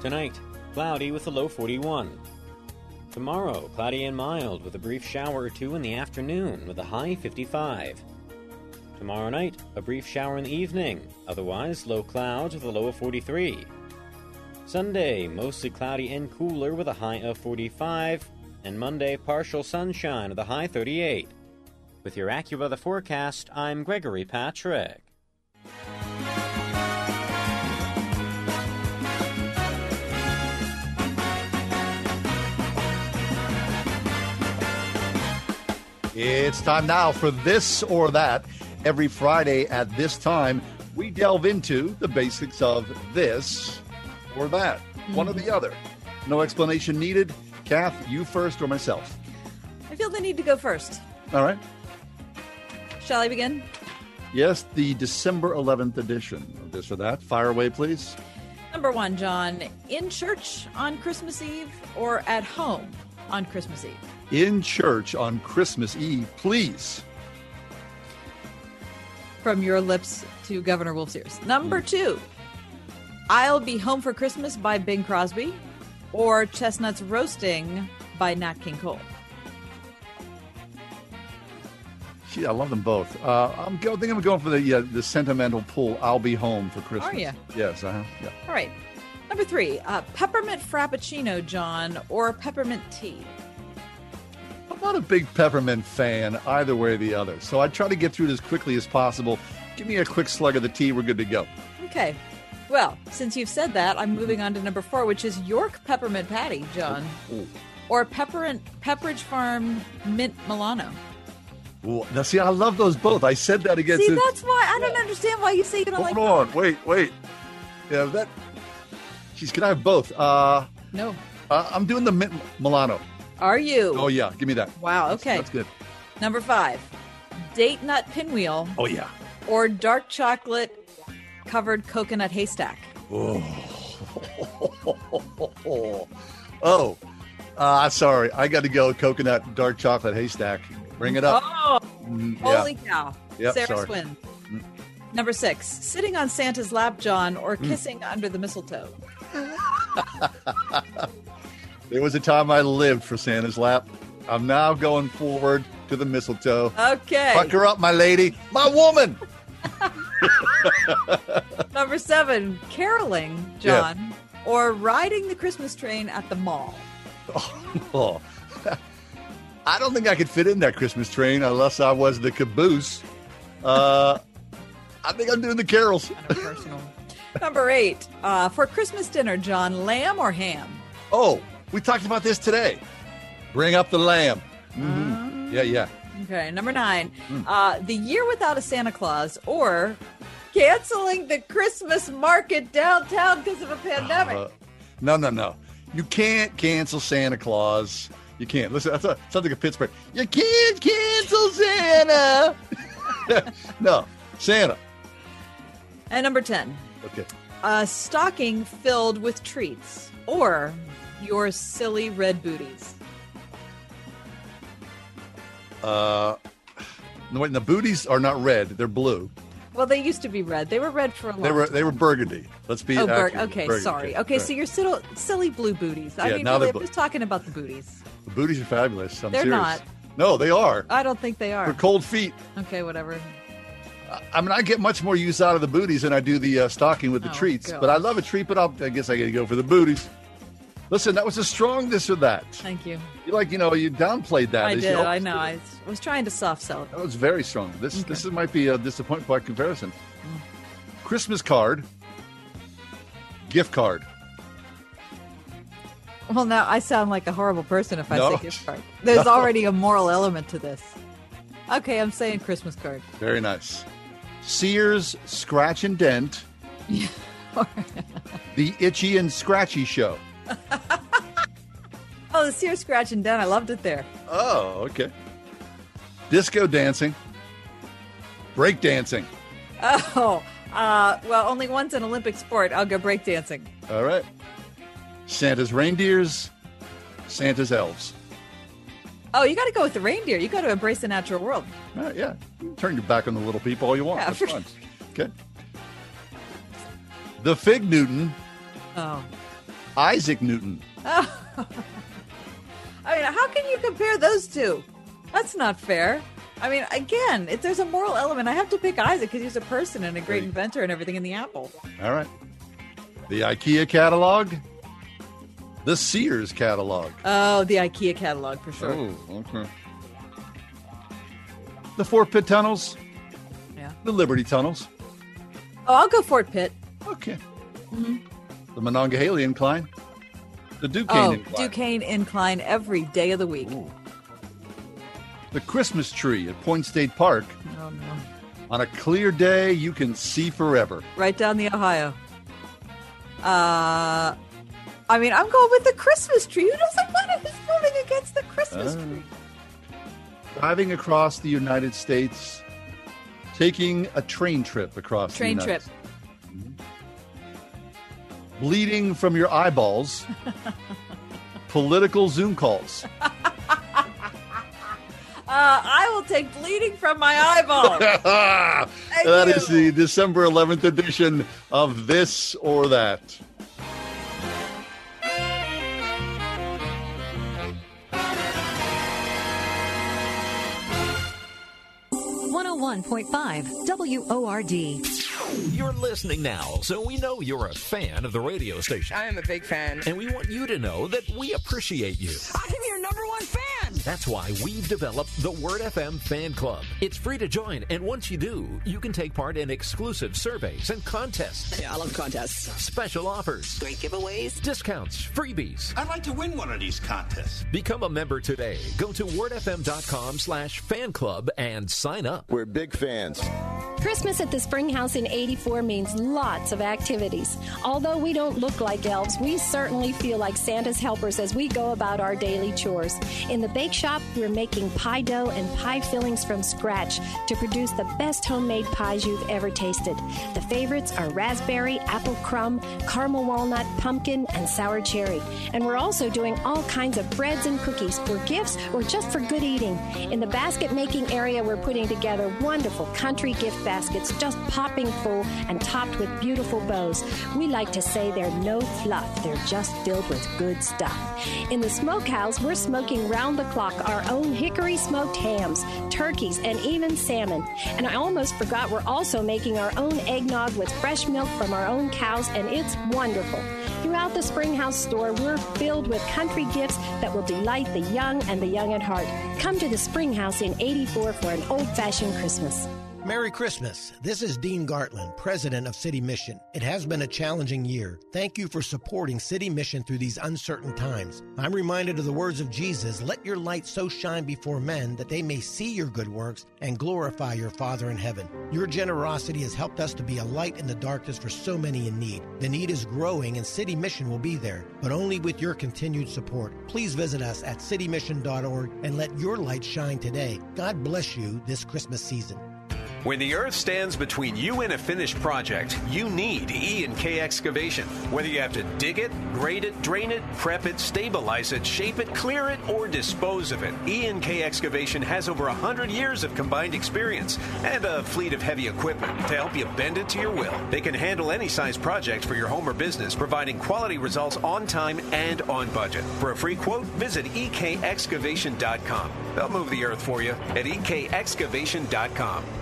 Tonight, cloudy with a low 41. Tomorrow, cloudy and mild with a brief shower or two in the afternoon with a high 55. Tomorrow night, a brief shower in the evening, otherwise low clouds with a low of 43. Sunday, mostly cloudy and cooler with a high of 45, and Monday, partial sunshine with a high 38. With your AccuWeather forecast, I'm Gregory Patrick. It's time now for this or that. Every Friday at this time, we delve into the basics of this or that, one or the mm-hmm. other. No explanation needed. Kath, you first or myself? I feel the need to go first. All right. Shall I begin? Yes, the December 11th edition of this or that. Fire away, please. Number one, John, in church on Christmas Eve or at home on Christmas Eve? In church on Christmas Eve, please. From your lips to Governor Wolf's ears. Number two, I'll Be Home for Christmas by Bing Crosby or Chestnuts Roasting by Nat King Cole. Gee, I love them both. Uh, I'm I think I'm going for the uh, the sentimental pull. I'll be home for Christmas. Are ya? Yes. Uh-huh. Yeah. All right. Number three, uh, peppermint frappuccino, John, or peppermint tea. I'm not a big peppermint fan either way or the other, so I try to get through it as quickly as possible. Give me a quick slug of the tea. We're good to go. Okay. Well, since you've said that, I'm moving on to number four, which is York peppermint patty, John, Ooh. or peppermint Pepperidge Farm mint Milano. Ooh. Now, see, I love those both. I said that against. See, that's why I don't understand why you say you don't Hold like. on. Wait, wait. Yeah, that. Jeez, can I have both? Uh, No. uh, I'm doing the mint Milano. Are you? Oh yeah, give me that. Wow. Okay. That's good. Number five, date nut pinwheel Oh yeah. or dark chocolate covered coconut haystack. Oh. <laughs> oh. Uh, sorry. I got to go coconut dark chocolate haystack. Bring it up. Oh, Mm, yeah. holy cow! Yep, Sarah sorry. Swin. Number six, sitting on Santa's lap, John, or Mm. kissing under the mistletoe. <laughs> There was a time I lived for Santa's lap. I'm now going forward to the mistletoe. Okay. Fuck her up, my lady. My woman. <laughs> Number seven, caroling, Yeah. John, or riding the Christmas train at the mall. <laughs> Oh. I don't think I could fit in that Christmas train unless I was the caboose. Uh, I think I'm doing the carols. Personal. Number eight, uh, for Christmas dinner, John, lamb or ham? Oh, we talked about this today. Bring up the lamb. Mhm. Yeah, yeah. Okay. Number nine, Mm. uh, the year without a Santa Claus, or canceling the Christmas market downtown because of a pandemic. Uh, no, no, no. You can't cancel Santa Claus. You can't. Listen, that's a, sounds like a Pittsburgh. You can't cancel Santa. <laughs> no, Santa. and number 10, Okay. a stocking filled with treats, or your silly red booties. Uh, no, wait, the booties are not red; they're blue. Well, they used to be red. They were red for a long They were time. they were burgundy. Let's be Oh, accurate. Okay, Burgundy. sorry. Okay, so right. you're still silly blue booties. I Yeah, mean, now really, they're I'm just talking about the booties. the booties are fabulous. I'm They're serious. not. No, they are. I don't think they are. For cold feet. Okay, whatever. I mean, I get much more use out of the booties than I do the uh, stocking with the Oh, treats. God. But I love a treat, but I'll, I guess I got to go for the booties. Listen, that was a strong this or that. Thank you. You like, you know, you downplayed that. I did. I know. do. I was trying to soft sell it. That was very strong. This this might be a disappointment by comparison. Mm. Christmas card, gift card. Well, now I sound like a horrible person if I No. say gift card. There's No. already a moral element to this. Okay, I'm saying Christmas card. Very nice. Sears Scratch and Dent. <laughs> the Itchy and Scratchy Show. <laughs> Oh, the Sears Scratch and Dent. I loved it there. Oh, okay. Disco dancing. Break dancing. Oh, uh, well, only one's an Olympic sport. I'll go breakdancing. All right. Santa's reindeers. Santa's elves. Oh, you got to go with the reindeer. You got to embrace the natural world. Right, yeah. Turn your back on the little people all you want. Yeah, That's for- fine. Okay. The Fig Newton. Oh. Isaac Newton. <laughs> I mean, how can you compare those two? That's not fair. I mean, again, if there's a moral element, I have to pick Isaac because he's a person and a great inventor and everything in the apple. All right. The IKEA catalog. The Sears catalog. Oh, the IKEA catalog for sure. Oh, okay. The Fort Pitt tunnels. Yeah. The Liberty tunnels. Oh, I'll go Fort Pitt. Okay. Mhm. The Monongahela incline. The Duquesne Oh, incline. Duquesne Incline every day of the week. the Christmas tree at Point State Park. Oh, no. On a clear day, you can see forever. Right down the Ohio. Uh, I mean, I'm going with the Christmas tree. Who doesn't want it? Who's voting against the Christmas Uh, tree? Driving across the United States, taking a train trip across Train the United trip. States. Bleeding from your eyeballs, <laughs> political Zoom calls. <laughs> Uh, I will take bleeding from my eyeball. <laughs> that is the December 11th edition of This or That. One hundred one point five WORD. You're listening now, so we know you're a fan of the radio station. I am a big fan. And we want you to know that we appreciate you. I'm your number one fan. That's why we've developed the Word FM Fan Club. It's free to join, and once you do, you can take part in exclusive surveys and contests. Yeah, I love contests. Special offers. Great giveaways. Discounts. Freebies. I'd like to win one of these contests. Become a member today. Go to wordfm.com slash fan club and sign up. We're big fans. Christmas at the Spring House in 84 means lots of activities. Although we don't look like elves, we certainly feel like Santa's helpers as we go about our daily chores. In the bake shop, we're making pie dough and pie fillings from scratch to produce the best homemade pies you've ever tasted. The favorites are raspberry, apple crumb, caramel walnut, pumpkin, and sour cherry. And we're also doing all kinds of breads and cookies for gifts or just for good eating. In the basket making area, we're putting together wonderful country gift baskets just popping full and topped with beautiful bows. We like to say they're no fluff, they're just filled with good stuff. In the smokehouse, we're smoking round the clock our own hickory smoked hams, turkeys, and even salmon. And I almost forgot we're also making our own eggnog with fresh milk from our own cows, and it's wonderful. Throughout the Springhouse store, we're filled with country gifts that will delight the young and the young at heart. Come to the Springhouse in 84 for an old fashioned Christmas. Merry Christmas. This is Dean Gartland, president of City Mission. It has been a challenging year. Thank you for supporting City Mission through these uncertain times. I'm reminded of the words of Jesus Let your light so shine before men that they may see your good works and glorify your Father in heaven. Your generosity has helped us to be a light in the darkness for so many in need. The need is growing, and City Mission will be there, but only with your continued support. Please visit us at citymission.org and let your light shine today. God bless you this Christmas season. When the earth stands between you and a finished project, you need E and K excavation. Whether you have to dig it, grade it, drain it, prep it, stabilize it, shape it, clear it, or dispose of it, E and K excavation has over 100 years of combined experience and a fleet of heavy equipment to help you bend it to your will. They can handle any size project for your home or business, providing quality results on time and on budget. For a free quote, visit ekexcavation.com. They'll move the earth for you at ekexcavation.com.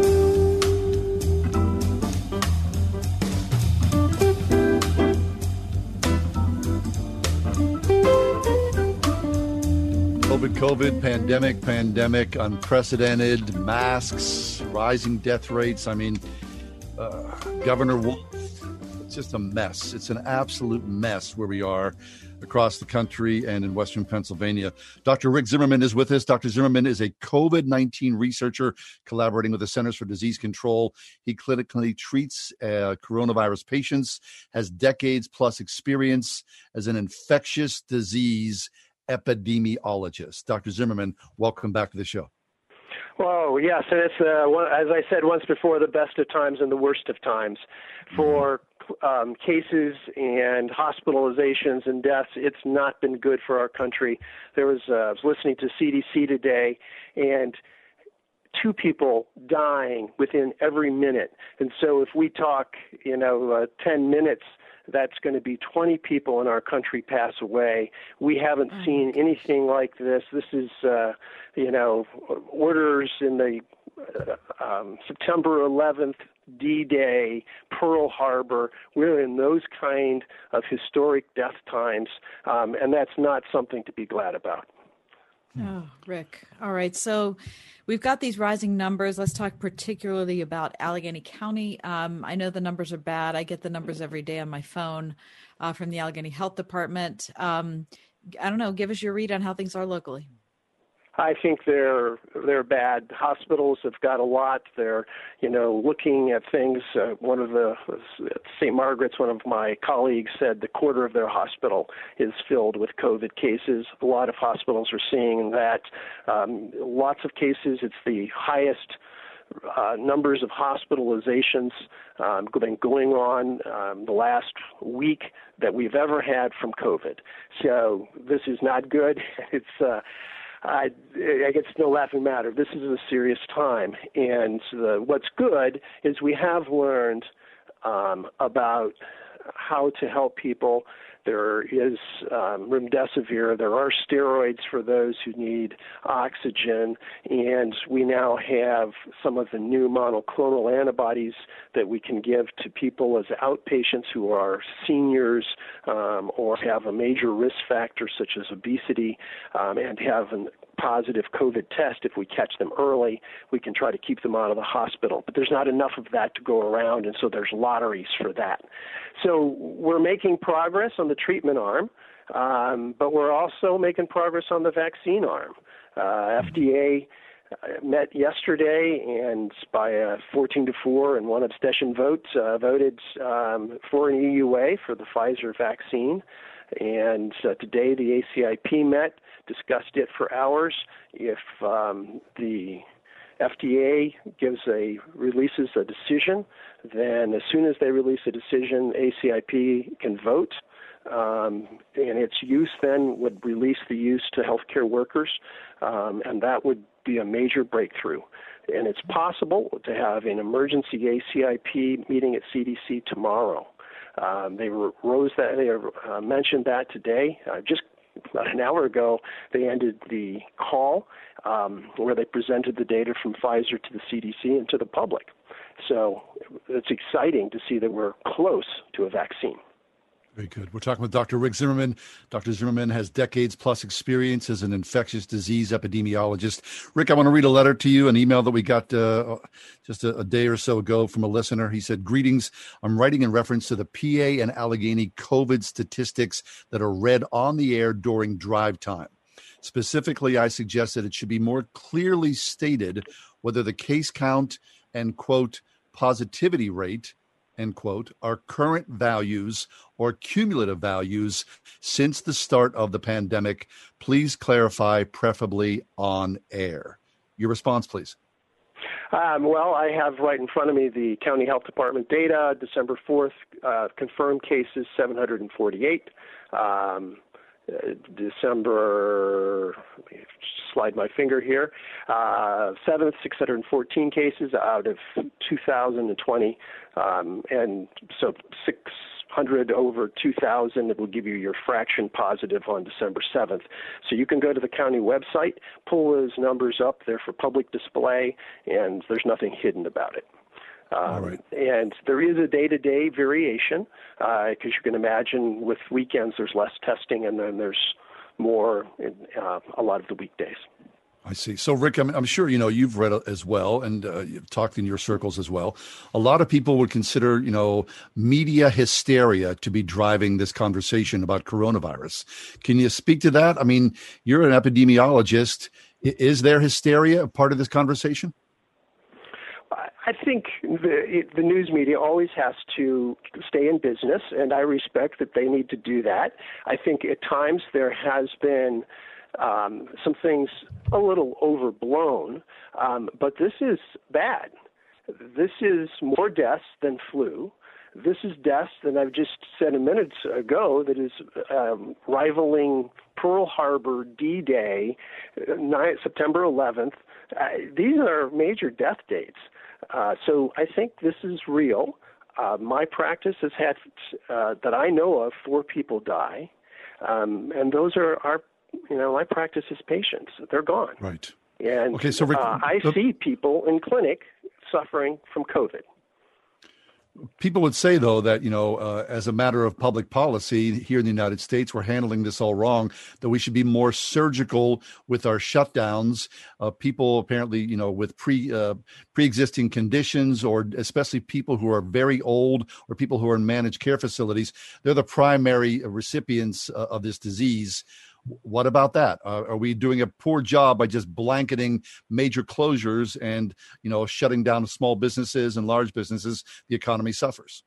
COVID, COVID, pandemic, pandemic, unprecedented, masks, rising death rates. I mean, uh, Governor Wolf, it's just a mess. It's an absolute mess where we are across the country and in Western Pennsylvania. Dr. Rick Zimmerman is with us. Dr. Zimmerman is a COVID 19 researcher collaborating with the Centers for Disease Control. He clinically treats uh, coronavirus patients, has decades plus experience as an infectious disease epidemiologist. Dr. Zimmerman, welcome back to the show. Well, yes, and it's uh, as I said once before, the best of times and the worst of times for um, cases and hospitalizations and deaths. It's not been good for our country. There was uh, I was listening to CDC today, and two people dying within every minute. And so if we talk, you know, uh, 10 minutes that's going to be 20 people in our country pass away. We haven't mm. seen anything like this. This is, uh, you know, orders in the uh, um, September 11th, D-Day, Pearl Harbor. We're in those kind of historic death times, um, and that's not something to be glad about. Oh, Rick. All right. So we've got these rising numbers. Let's talk particularly about Allegheny County. Um, I know the numbers are bad. I get the numbers every day on my phone uh, from the Allegheny Health Department. Um, I don't know. Give us your read on how things are locally. I think they're they're bad. Hospitals have got a lot. They're you know looking at things. Uh, one of the St. Margaret's, one of my colleagues said the quarter of their hospital is filled with COVID cases. A lot of hospitals are seeing that. Um, lots of cases. It's the highest. Uh, numbers of hospitalizations um, been going on um, the last week that we've ever had from COVID. So this is not good. <laughs> It's uh, I, I guess it's no laughing matter. This is a serious time, and the, what's good is we have learned um, about how to help people. There is um, remdesivir. There are steroids for those who need oxygen, and we now have some of the new monoclonal antibodies that we can give to people as outpatients who are seniors um, or have a major risk factor such as obesity um, and have an positive COVID test, if we catch them early, we can try to keep them out of the hospital. But there's not enough of that to go around, and so there's lotteries for that. So we're making progress on the treatment arm, um, but we're also making progress on the vaccine arm. Uh, FDA uh, met yesterday and by a 14 to 4 and one abstention vote uh, voted um, for an EUA for the Pfizer vaccine. And uh, today the ACIP met discussed it for hours. If um, the FDA gives a releases a decision, then as soon as they release a decision, ACIP can vote. Um, and its use then would release the use to healthcare workers, um, and that would be a major breakthrough. And it's possible to have an emergency ACIP meeting at CDC tomorrow. Um, they rose that they uh, mentioned that today. Uh, just about an hour ago, they ended the call um, where they presented the data from Pfizer to the CDC and to the public. So it's exciting to see that we're close to a vaccine. Very good. We're talking with Dr. Rick Zimmerman. Dr. Zimmerman has decades plus experience as an infectious disease epidemiologist. Rick, I want to read a letter to you, an email that we got uh, just a, a, day or so ago from a listener. He said, Greetings. I'm writing in reference to the PA and Allegheny COVID statistics that are read on the air during drive time. Specifically, I suggest that it should be more clearly stated whether the case count and, quote, positivity rate end quote, are current values or cumulative values since the start of the pandemic. Please clarify, preferably on air. Your response, please. Um, well, I have right in front of me the County Health Department data. December 4th, uh, confirmed cases 748. Um, December, slide my finger here, uh, 7th, 614 cases out of 2,020. Um, and so 600 over 2,000, it will give you your fraction positive on December 7th. So you can go to the county website, pull those numbers up. They're for public display, and there's nothing hidden about it. Um, And there is a day to day variation because uh, you can imagine with weekends there's less testing and then there's more in uh, a lot of the weekdays. I see. So, Rick, I'm, I'm, sure you know you've read as well, and uh, you've talked in your circles as well. A lot of people would consider, you know, media hysteria to be driving this conversation about coronavirus. Can you speak to that? I mean, you're an epidemiologist. Is there hysteria a part of this conversation? I think the the news media always has to stay in business, and I respect that they need to do that. I think at times there has been um, some things a little overblown, um, but this is bad. This is more deaths than flu. This is deaths than I've just said a minute ago that is um, rivaling Pearl Harbor, D Day, uh, September 11th. Uh, these are major death dates. Uh, so I think this is real. Uh, my practice has had, uh, that I know of, four people die, um, and those are our, you know, my practice is patients. They're gone. Right. And okay, so uh, I see people in clinic suffering from COVID. People would say, though, that, you know, uh, as a matter of public policy here in the United States, we're handling this all wrong, that we should be more surgical with our shutdowns. Uh, people apparently, you know, with pre, uh, pre-existing conditions or especially people who are very old or people who are in managed care facilities, they're the primary recipients uh, of this disease. What about that? Uh, are we doing a poor job by just blanketing major closures and you know shutting down small businesses and large businesses? The economy suffers.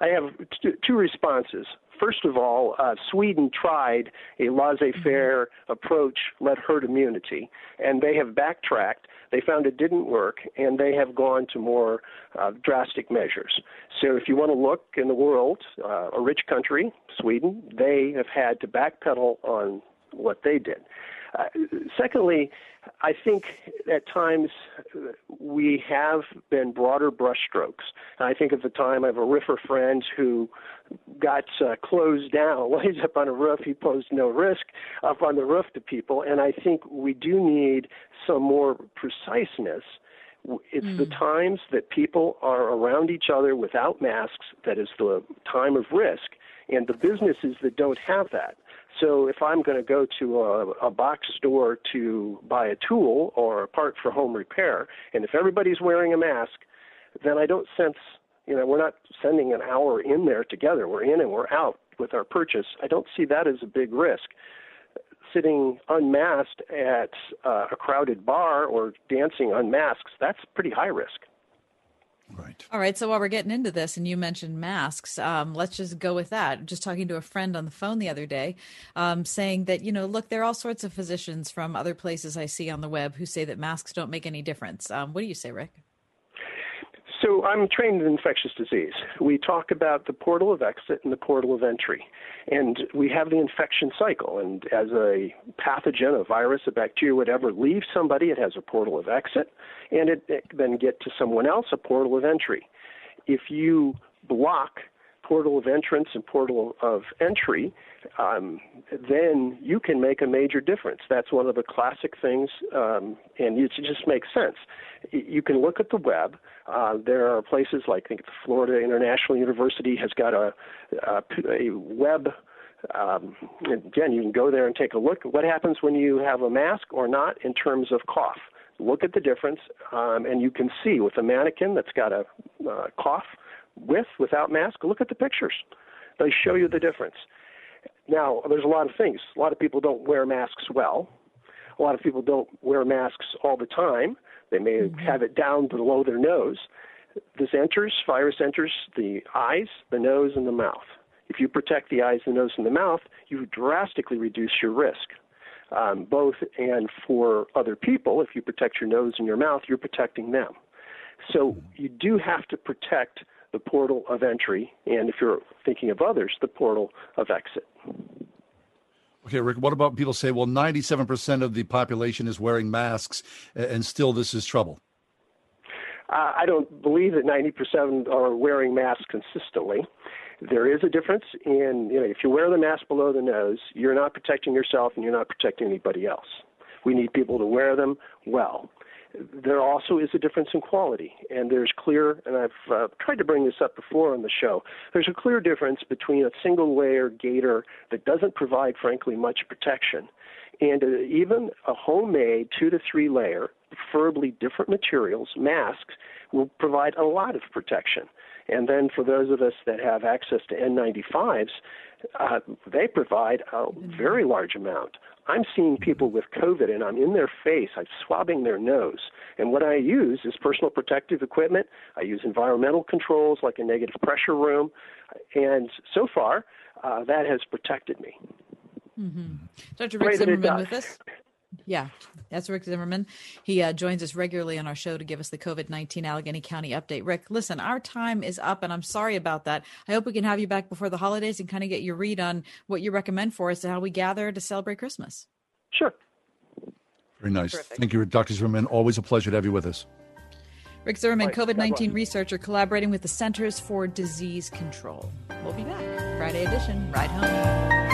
I have two, two responses. First of all, uh, Sweden tried a laissez faire approach, led herd immunity, and they have backtracked. They found it didn't work, and they have gone to more uh, drastic measures. So, if you want to look in the world, uh, a rich country, Sweden, they have had to backpedal on what they did. Uh, secondly, I think at times we have been broader brushstrokes. And I think at the time I have a riffer friend who got uh, closed down, <laughs> lays up on a roof. He posed no risk up on the roof to people. And I think we do need some more preciseness. It's mm. the times that people are around each other without masks that is the time of risk, and the businesses that don't have that so if I'm going to go to a, a box store to buy a tool or a part for home repair, and if everybody's wearing a mask, then I don't sense, you know, we're not sending an hour in there together. We're in and we're out with our purchase. I don't see that as a big risk. Sitting unmasked at uh, a crowded bar or dancing unmasked, that's pretty high risk. Right. All right. So while we're getting into this, and you mentioned masks, um, let's just go with that. Just talking to a friend on the phone the other day, um, saying that you know, look, there are all sorts of physicians from other places I see on the web who say that masks don't make any difference. Um, what do you say, Rick? So I'm trained in infectious disease. We talk about the portal of exit and the portal of entry. And we have the infection cycle. And as a pathogen, a virus, a bacteria, whatever, leaves somebody, it has a portal of exit. And it, it then get to someone else, a portal of entry. If you block portal of entrance and portal of entry, um, then you can make a major difference. That's one of the classic things, um, and it just makes sense. You can look at the web. Uh, there are places like I think Florida International University has got a, a, a web. Um, again, you can go there and take a look. What happens when you have a mask or not in terms of cough? Look at the difference, um, and you can see with a mannequin that's got a uh, cough with, without mask, look at the pictures. They show you the difference. Now, there's a lot of things. A lot of people don't wear masks well. A lot of people don't wear masks all the time. They may mm-hmm. have it down below their nose. This enters, virus enters the eyes, the nose, and the mouth. If you protect the eyes, the nose, and the mouth, you drastically reduce your risk. Um, both and for other people, if you protect your nose and your mouth, you're protecting them. So you do have to protect the portal of entry, and if you're thinking of others, the portal of exit. Okay, Rick, what about people say, well, 97% of the population is wearing masks, and still this is trouble? Uh, I don't believe that 90% are wearing masks consistently. There is a difference in, you know, if you wear the mask below the nose, you're not protecting yourself and you're not protecting anybody else. We need people to wear them well there also is a difference in quality, and there's clear, and I've uh, tried to bring this up before on the show. There's a clear difference between a single layer gaiter that doesn't provide, frankly, much protection, and uh, even a homemade two to three layer, preferably different materials, masks, will provide a lot of protection. And then for those of us that have access to N95s, uh, they provide a very large amount. I'm seeing people with COVID and I'm in their face, I'm swabbing their nose. And what I use is personal protective equipment. I use environmental controls like a negative pressure room. And so far, uh, that has protected me. Mm-hmm. Dr. Rick Zimmerman with us. Yeah, that's Rick Zimmerman. He uh, joins us regularly on our show to give us the COVID 19 Allegheny County update. Rick, listen, our time is up, and I'm sorry about that. I hope we can have you back before the holidays and kind of get your read on what you recommend for us and how we gather to celebrate Christmas. Sure. Very nice. Terrific. Thank you, Dr. Zimmerman. Always a pleasure to have you with us. Rick Zimmerman, COVID 19 researcher, collaborating with the Centers for Disease Control. We'll be back. Friday edition, Ride Home.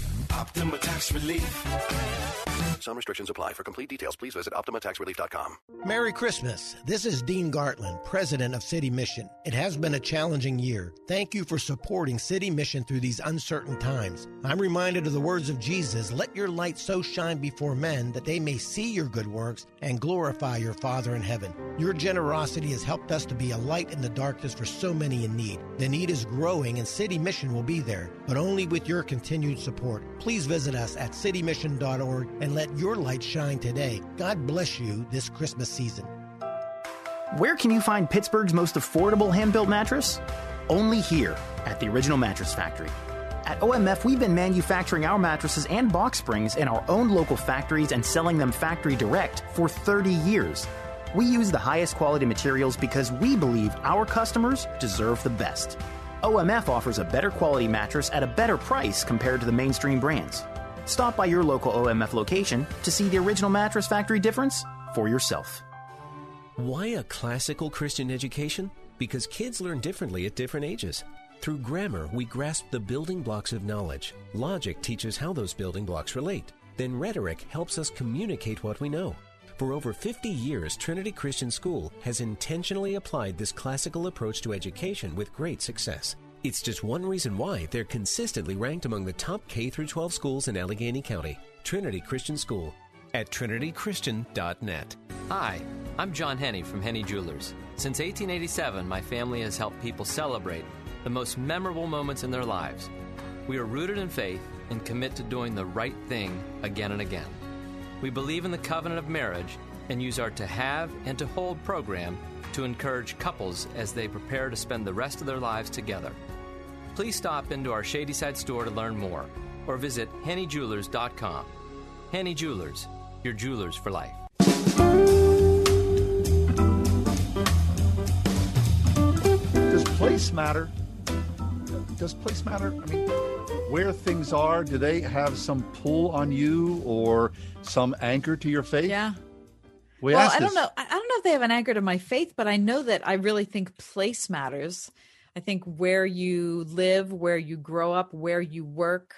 Optima Tax Relief. Some restrictions apply. For complete details, please visit OptimaTaxRelief.com. Merry Christmas. This is Dean Gartland, President of City Mission. It has been a challenging year. Thank you for supporting City Mission through these uncertain times. I'm reminded of the words of Jesus Let your light so shine before men that they may see your good works and glorify your Father in heaven. Your generosity has helped us to be a light in the darkness for so many in need. The need is growing, and City Mission will be there, but only with your continued support. Please visit us at citymission.org and let your light shine today. God bless you this Christmas season. Where can you find Pittsburgh's most affordable hand built mattress? Only here at the Original Mattress Factory. At OMF, we've been manufacturing our mattresses and box springs in our own local factories and selling them factory direct for 30 years. We use the highest quality materials because we believe our customers deserve the best. OMF offers a better quality mattress at a better price compared to the mainstream brands. Stop by your local OMF location to see the original Mattress Factory difference for yourself. Why a classical Christian education? Because kids learn differently at different ages. Through grammar, we grasp the building blocks of knowledge. Logic teaches how those building blocks relate. Then rhetoric helps us communicate what we know. For over 50 years, Trinity Christian School has intentionally applied this classical approach to education with great success. It's just one reason why they're consistently ranked among the top K 12 schools in Allegheny County. Trinity Christian School at trinitychristian.net. Hi, I'm John Henne from Henne Jewelers. Since 1887, my family has helped people celebrate the most memorable moments in their lives. We are rooted in faith and commit to doing the right thing again and again. We believe in the covenant of marriage and use our To Have and To Hold program to encourage couples as they prepare to spend the rest of their lives together. Please stop into our Shadyside store to learn more or visit hennejewelers.com. Henne Jewelers, your jewelers for life. Does place matter? Does place matter? I mean, where things are, do they have some pull on you or some anchor to your faith? Yeah. We well, I don't this. know. I don't know if they have an anchor to my faith, but I know that I really think place matters. I think where you live, where you grow up, where you work,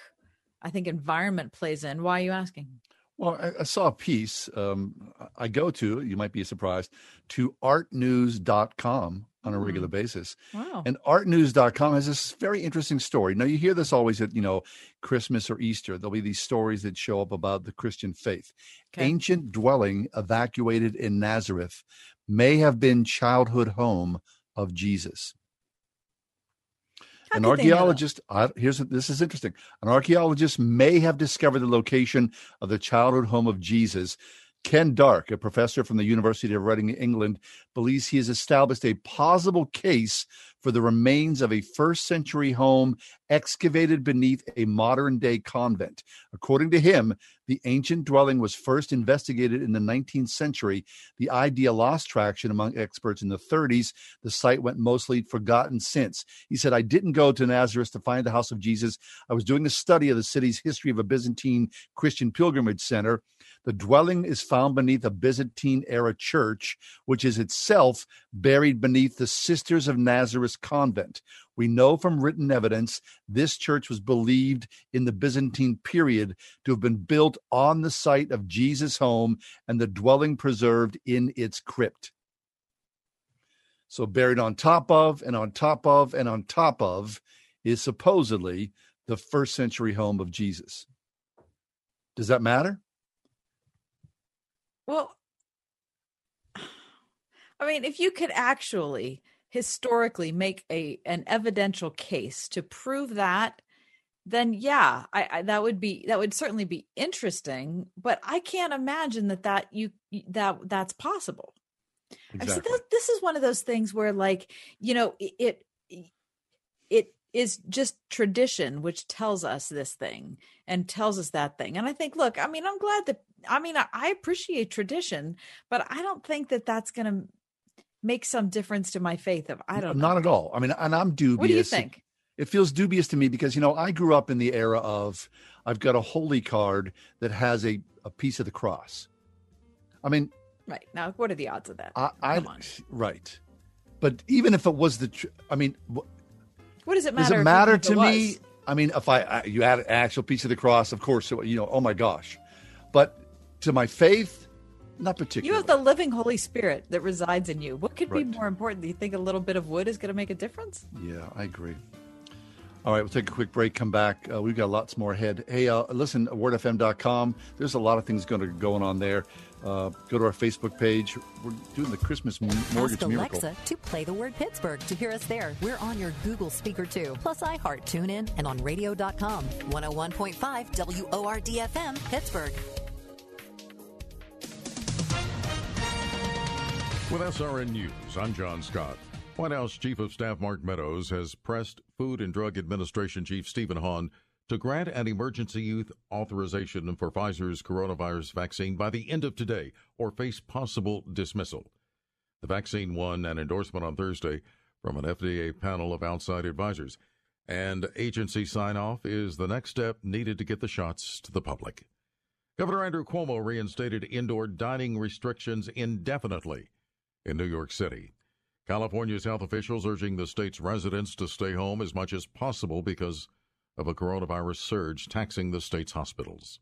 I think environment plays in. Why are you asking? Well, I, I saw a piece um, I go to, you might be surprised, to artnews.com on a mm-hmm. regular basis. Wow. And artnews.com has this very interesting story. Now, you hear this always at, you know, Christmas or Easter. There'll be these stories that show up about the Christian faith. Okay. Ancient dwelling evacuated in Nazareth may have been childhood home of Jesus. How An did they know that? archaeologist, I, here's this is interesting. An archaeologist may have discovered the location of the childhood home of Jesus. Ken Dark, a professor from the University of Reading, England, believes he has established a possible case for the remains of a first century home excavated beneath a modern day convent. According to him, the ancient dwelling was first investigated in the 19th century. The idea lost traction among experts in the 30s. The site went mostly forgotten since. He said, I didn't go to Nazareth to find the house of Jesus. I was doing a study of the city's history of a Byzantine Christian pilgrimage center. The dwelling is found beneath a Byzantine era church, which is itself buried beneath the Sisters of Nazareth convent. We know from written evidence this church was believed in the Byzantine period to have been built on the site of Jesus' home and the dwelling preserved in its crypt. So, buried on top of, and on top of, and on top of is supposedly the first century home of Jesus. Does that matter? Well, <sighs> I mean, if you could actually historically make a an evidential case to prove that, then yeah, I, I that would be that would certainly be interesting. But I can't imagine that that you that that's possible. Exactly. So this, this is one of those things where, like, you know, it it, it is just tradition which tells us this thing and tells us that thing. And I think, look, I mean, I'm glad that I mean, I, I appreciate tradition, but I don't think that that's going to make some difference to my faith. Of I don't know. Not at all. I mean, and I'm dubious. What do you think? It feels dubious to me because you know I grew up in the era of I've got a holy card that has a, a piece of the cross. I mean, Right now, what are the odds of that? I, I right, but even if it was the, tr- I mean, wh- What does it matter? does it matter to it me? I mean, if I, I you had an actual piece of the cross, of course, you know, oh my gosh, but to my faith, not particularly. You have the living Holy Spirit that resides in you. What could Right. be more important? Do you think a little bit of wood is going to make a difference? Yeah, I agree. All right, we'll take a quick break, come back. Uh, we've got lots more ahead. Hey, uh, listen, wordfm.com. There's a lot of things going to going on there. Uh, go to our Facebook page. We're doing the Christmas m- mortgage Ask miracle. Alexa to play the word Pittsburgh to hear us there. We're on your Google speaker too. Plus iHeart, TuneIn, and on radio.com. 101.5 WORDFM, Pittsburgh. With SRN News, I'm John Scott. White House Chief of Staff Mark Meadows has pressed Food and Drug Administration Chief Stephen Hahn to grant an emergency use authorization for Pfizer's coronavirus vaccine by the end of today or face possible dismissal. The vaccine won an endorsement on Thursday from an FDA panel of outside advisors, and agency sign off is the next step needed to get the shots to the public. Governor Andrew Cuomo reinstated indoor dining restrictions indefinitely in New York City. California's health officials urging the state's residents to stay home as much as possible because of a coronavirus surge taxing the state's hospitals.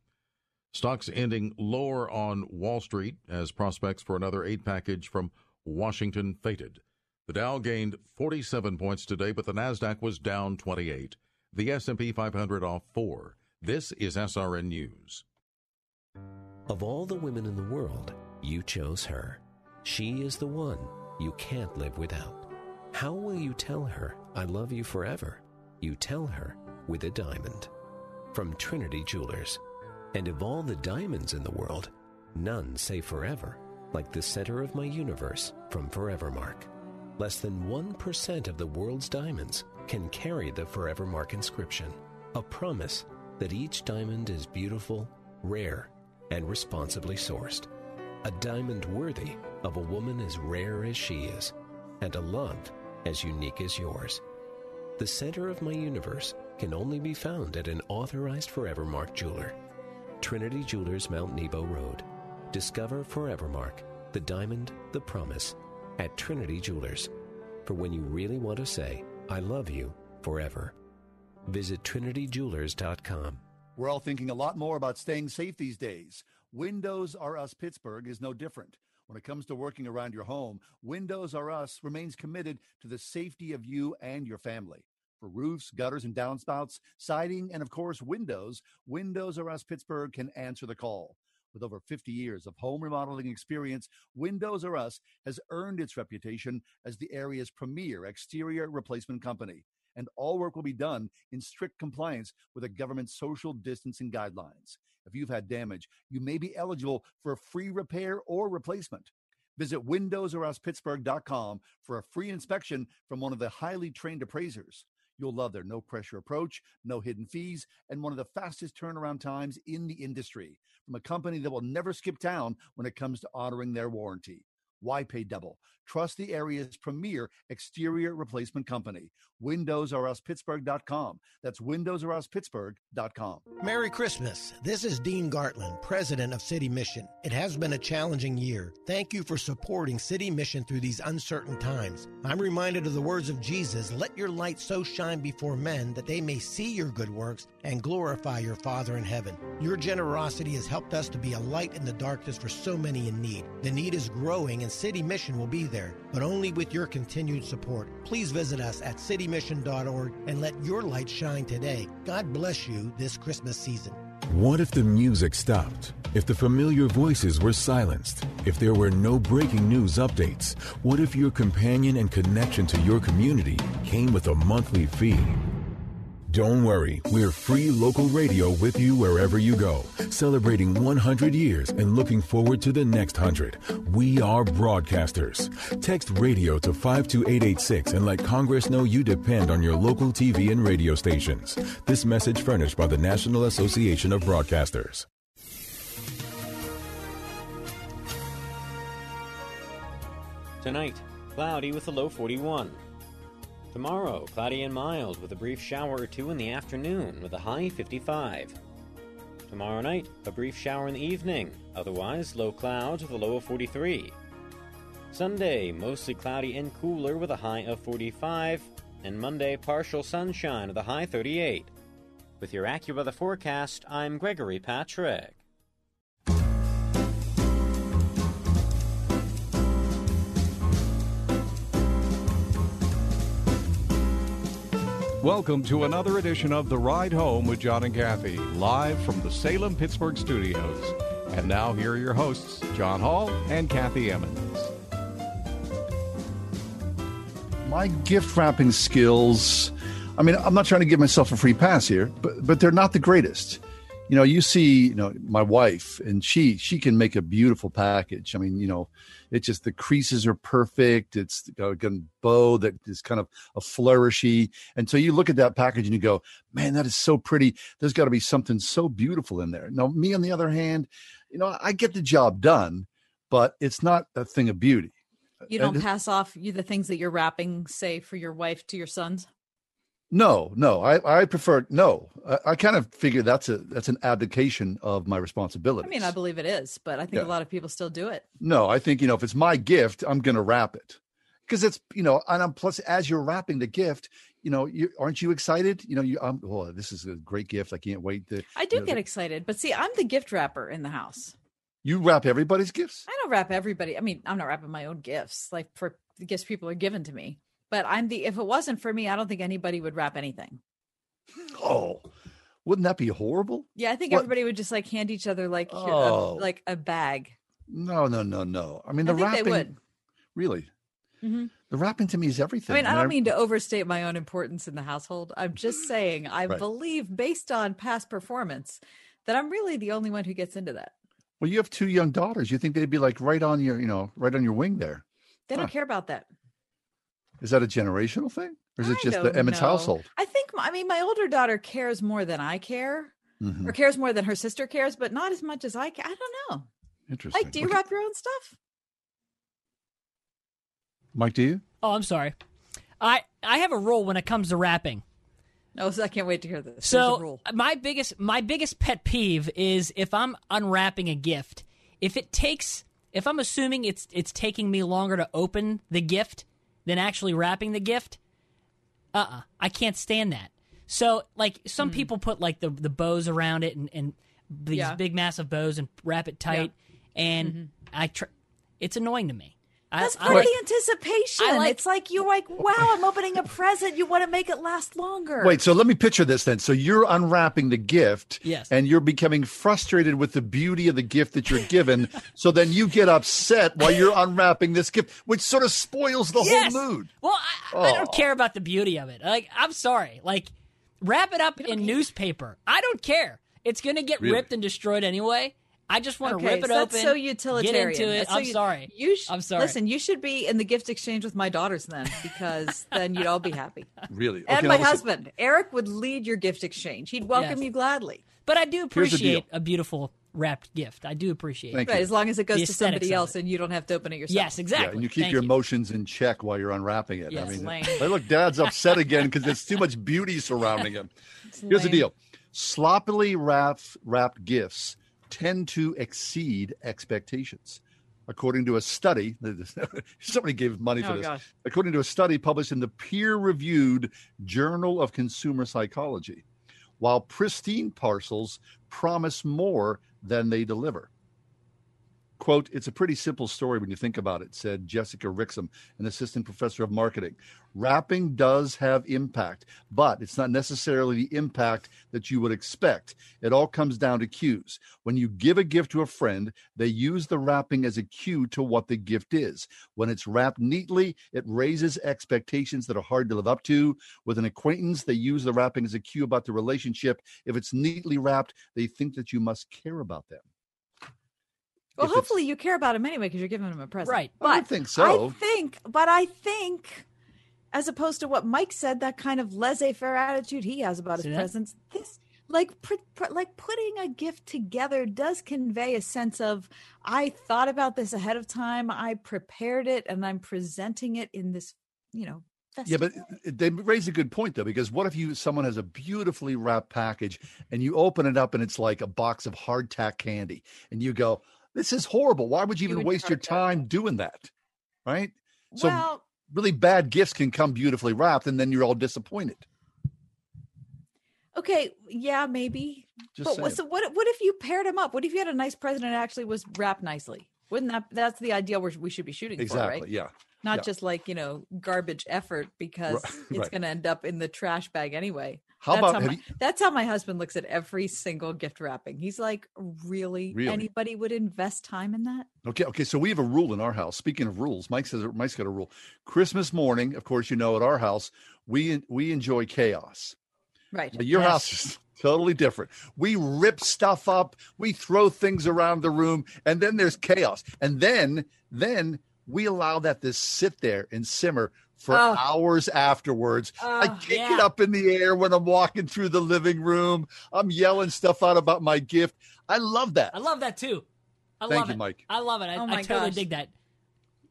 Stocks ending lower on Wall Street as prospects for another aid package from Washington faded. The Dow gained 47 points today, but the Nasdaq was down 28. The S&P 500 off 4. This is SRN News. Of all the women in the world, you chose her. She is the one you can't live without. How will you tell her, I love you forever? You tell her with a diamond. From Trinity Jewelers. And of all the diamonds in the world, none say forever, like the center of my universe from Forevermark. Less than 1% of the world's diamonds can carry the Forevermark inscription, a promise that each diamond is beautiful, rare, and responsibly sourced. A diamond worthy of a woman as rare as she is, and a love as unique as yours. The center of my universe can only be found at an authorized Forevermark jeweler. Trinity Jewelers, Mount Nebo Road. Discover Forevermark, the diamond, the promise, at Trinity Jewelers. For when you really want to say, I love you forever. Visit TrinityJewelers.com. We're all thinking a lot more about staying safe these days. Windows R Us Pittsburgh is no different. When it comes to working around your home, Windows R Us remains committed to the safety of you and your family. For roofs, gutters, and downspouts, siding, and of course, windows, Windows R Us Pittsburgh can answer the call. With over 50 years of home remodeling experience, Windows R Us has earned its reputation as the area's premier exterior replacement company. And all work will be done in strict compliance with the government's social distancing guidelines. If you've had damage, you may be eligible for a free repair or replacement. Visit windowsoruspittsburgh.com for a free inspection from one of the highly trained appraisers. You'll love their no pressure approach, no hidden fees, and one of the fastest turnaround times in the industry from a company that will never skip town when it comes to honoring their warranty. Why pay double? Trust the area's premier exterior replacement company. WindowsRUsPittsburgh.com. That's WindowsRUsPittsburgh.com. Merry Christmas. This is Dean Gartland, president of City Mission. It has been a challenging year. Thank you for supporting City Mission through these uncertain times. I'm reminded of the words of Jesus let your light so shine before men that they may see your good works and glorify your Father in heaven. Your generosity has helped us to be a light in the darkness for so many in need. The need is growing, and City Mission will be there, but only with your continued support. Please visit us at citymission.org and let your light shine today. God bless you this Christmas season. What if the music stopped? If the familiar voices were silenced? If there were no breaking news updates? What if your companion and connection to your community came with a monthly fee? Don't worry, we're free local radio with you wherever you go, celebrating 100 years and looking forward to the next 100. We are broadcasters. Text radio to 52886 and let Congress know you depend on your local TV and radio stations. This message furnished by the National Association of Broadcasters. Tonight, cloudy with a low 41. Tomorrow, cloudy and mild with a brief shower or two in the afternoon with a high 55. Tomorrow night, a brief shower in the evening, otherwise low clouds with a low of 43. Sunday, mostly cloudy and cooler with a high of 45, and Monday, partial sunshine with a high 38. With your AccuWeather forecast, I'm Gregory Patrick. Welcome to another edition of The Ride Home with John and Kathy, live from the Salem Pittsburgh studios. And now, here are your hosts, John Hall and Kathy Emmons. My gift wrapping skills, I mean, I'm not trying to give myself a free pass here, but, but they're not the greatest. You know, you see, you know, my wife, and she she can make a beautiful package. I mean, you know, it just the creases are perfect. It's got a bow that is kind of a flourishy. And so you look at that package and you go, man, that is so pretty. There's got to be something so beautiful in there. Now, me on the other hand, you know, I get the job done, but it's not a thing of beauty. You don't pass off you the things that you're wrapping, say, for your wife to your sons. No, no, I, I prefer no. I, I, kind of figure that's a that's an abdication of my responsibility. I mean, I believe it is, but I think yeah. a lot of people still do it. No, I think you know if it's my gift, I'm going to wrap it because it's you know, and I'm plus as you're wrapping the gift, you know, you aren't you excited? You know, you um, oh, this is a great gift. I can't wait to. I do you know, get excited, but see, I'm the gift wrapper in the house. You wrap everybody's gifts. I don't wrap everybody. I mean, I'm not wrapping my own gifts, like for the gifts people are given to me. But I'm the if it wasn't for me, I don't think anybody would wrap anything. Oh, wouldn't that be horrible? Yeah, I think what? everybody would just like hand each other like oh. a, like a bag. No, no, no, no. I mean, the I wrapping. would. Really, mm-hmm. the wrapping to me is everything. I mean, I don't I... mean to overstate my own importance in the household. I'm just saying, I right. believe, based on past performance, that I'm really the only one who gets into that. Well, you have two young daughters. You think they'd be like right on your, you know, right on your wing there? They don't care about that. Is that a generational thing? Or is it just the Emmons know. household? I think, I mean, my older daughter cares more than I care mm-hmm. or cares more than her sister cares, but not as much as I care. I don't know. Interesting. Like, do you okay. wrap your own stuff? Mike, do you? Oh, I'm sorry. I I have a rule when it comes to wrapping. No, so I can't wait to hear this. So my biggest my biggest pet peeve is if I'm unwrapping a gift, if it takes if I'm assuming it's it's taking me longer to open the gift than actually wrapping the gift, uh uh-uh, uh I can't stand that. So like some mm. people put like the the bows around it and, and these yeah. big massive bows and wrap it tight, yeah. and mm-hmm. I tr- it's annoying to me. That's part I, of the anticipation. Like, it's like you're like, wow, I'm opening a present. You want to make it last longer. Wait, so let me picture this then. So you're unwrapping the gift, yes, and you're becoming frustrated with the beauty of the gift that you're given. <laughs> so then you get upset while you're unwrapping this gift, which sort of spoils the yes. whole mood. Well, I, oh. I, don't care about the beauty of it. Like, I'm sorry. Like, wrap it up in newspaper. I don't care. It's going to get really? ripped and destroyed anyway. I just want okay, to rip it so open. so utilitarian. Get into it. So I'm you, sorry. You sh- I'm sorry. Listen, you should be in the gift exchange with my daughters then, because <laughs> then you'd all be happy. Really? Okay, and my husband, Eric, would lead your gift exchange. He'd welcome yes. you gladly. But I do appreciate a beautiful wrapped gift. I do appreciate Thank it. Right, as long as it goes to somebody else and you don't have to open it yourself. Yes, exactly. Yeah, and you keep Thank your you. emotions in check while you're unwrapping it. Yes, I mean, lame. look, Dad's upset again because there's too much beauty surrounding him. <laughs> Here's the deal: sloppily wrapped wrapped gifts tend to exceed expectations. According to a study, <laughs> somebody gave money for oh, this. Gosh. According to a study published in the peer reviewed Journal of Consumer Psychology, while pristine parcels promise more than they deliver. Quote, it's a pretty simple story when you think about it, said Jessica Rixom, an assistant professor of marketing. Wrapping does have impact, but it's not necessarily the impact that you would expect. It all comes down to cues. When you give a gift to a friend, they use the wrapping as a cue to what the gift is. When it's wrapped neatly, it raises expectations that are hard to live up to. With an acquaintance, they use the wrapping as a cue about the relationship. If it's neatly wrapped, they think that you must care about them. Well, If hopefully you care about him anyway because you're giving him a present. Right. But I think so. I think, but I think, as opposed to what Mike said, that kind of laissez-faire attitude he has about See his that? presents, this like pr- pr- like putting a gift together does convey a sense of I thought about this ahead of time, I prepared it, and I'm presenting it in this, you know. Yeah, but they raise a good point though, because what if you someone has a beautifully wrapped package and you open it up and it's like a box of hardtack candy, and you go, "This is horrible. Why would you You even waste your time doing that?" Right? So Well- really bad gifts can come beautifully wrapped, and then you're all disappointed. Okay, yeah, maybe. Just but what, saying. so what? What if you paired them up? What if you had a nice present and actually was wrapped nicely? Wouldn't that? That's the ideal we're, we should be shooting for, Exactly. right? Yeah. Not Yeah. just like you know garbage effort because Right, <laughs> it's right. going to end up in the trash bag anyway. How that's about- how my, you- that's how my husband looks at every single gift wrapping. He's like, really? Really? Anybody would invest time in that? Okay, okay. So we have a rule in our house. Speaking of rules, Mike says Mike's got a rule. Christmas morning, of course, you know, at our house, we we enjoy chaos. Right. Now, your house is totally different. We rip stuff up, we throw things around the room, and then there's chaos. And then then we allow that to sit there and simmer for Oh. hours afterwards. I Oh, kick it up in the air when I'm walking through the living room. I'm yelling stuff out about my gift. I love that. I love that too. I Thank love you, it. Mike. I love it. I, Oh I my totally gosh. dig that.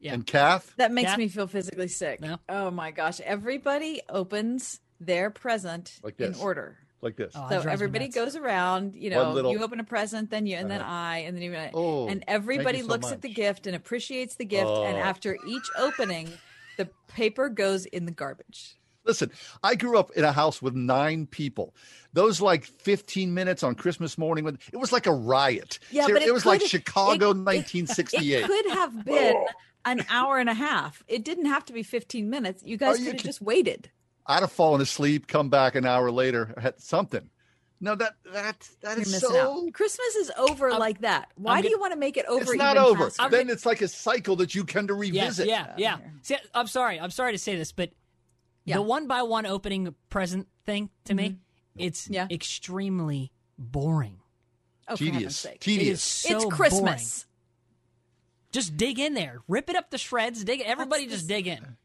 Yeah. And Kath? That makes Yeah. me feel physically sick. Oh my gosh! Everybody opens their present Like in order. Like this. Oh, so everybody goes around, you know, little- you open a present, then you, and then Uh-huh. I, and then you, Oh, and everybody you so looks at the gift and appreciates the gift, and Oh. after each opening, the paper goes in the garbage. Listen, I grew up in a house with nine people. Those like 15 minutes on Christmas morning, when it was like a riot. Yeah, Ser- but it was like could- Chicago, it- 1968. It could have been oh. an hour and a half. It didn't have to be 15 minutes. You oh, guys you could have just waited. I'd have fallen asleep, come back an hour later, had something. No, that that that You're is so. out. Christmas is over like that. Why do get- you want to make it over? It's not even over. faster? Then it's like a cycle that you can to revisit. Yeah, yeah, yeah. See, I'm sorry. I'm sorry to say this, but Yeah. the one by one opening present thing to me, Mm-hmm. it's extremely boring. Oh, Tedious. Tedious. It is so it's boring. Christmas. Just dig in there, rip it up to shreds. Dig. Everybody just dig in.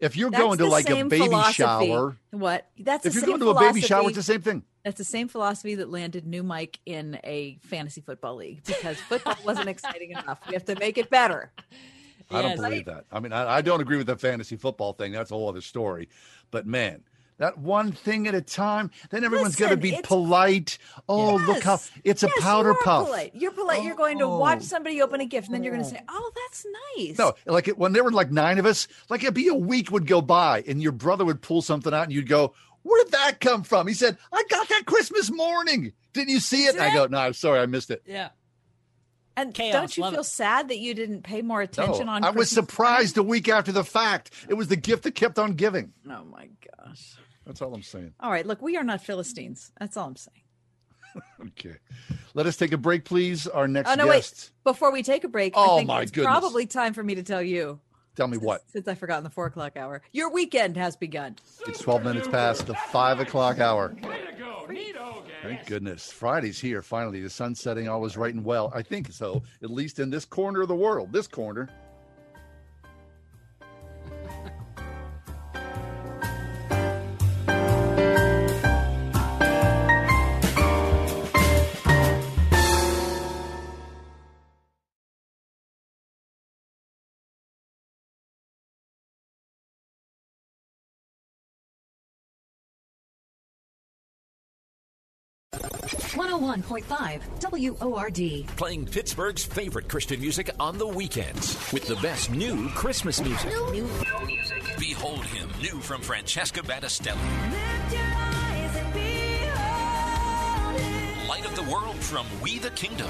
If you're That's going to like a baby philosophy. shower, What? That's if the you're same going to a baby shower, it's the same thing. That's the same philosophy that landed new Mike in a fantasy football league because football wasn't exciting enough. We have to make it better. I don't believe that. I mean, I, I don't agree with the fantasy football thing. That's a whole other story. But man, that one thing at a time. Then everyone's got to be polite. Oh, look how Yes. it's a Yes, powder you are puff. Polite. You're polite. You're going to watch oh. somebody open a gift, and then you're going to say, "Oh, that's nice." No, like it, when there were like nine of us, like it'd be a week would go by, and your brother would pull something out, and you'd go, "Where did that come from?" He said, "I got that Christmas morning. Didn't you see it?" And I go, "No, I'm sorry, I missed it." Yeah. And Chaos, don't you feel it. sad that you didn't pay more attention No, on? I was Christmas surprised a week after the fact. It was the gift that kept on giving. Oh my gosh! That's all I'm saying. All right, look, we are not Philistines. That's all I'm saying. <laughs> Okay, let us take a break, please. Our next oh no, guest. wait! Before we take a break, Oh, I think my it's goodness. probably time for me to tell you. Tell me what. Since I've forgotten the four o'clock hour, your weekend has begun. It's 12 minutes past the 5 o'clock hour. Way to go. Neato, Thank goodness. Friday's here, finally. The sun's setting, all is right and well. I think so, at least in this corner of the world. This corner. 101.5 WORD. Playing Pittsburgh's favorite Christian music on the weekends with the best new Christmas music. New, new, music. Behold Him, new from Francesca Battistelli. Light of the world from We the Kingdom.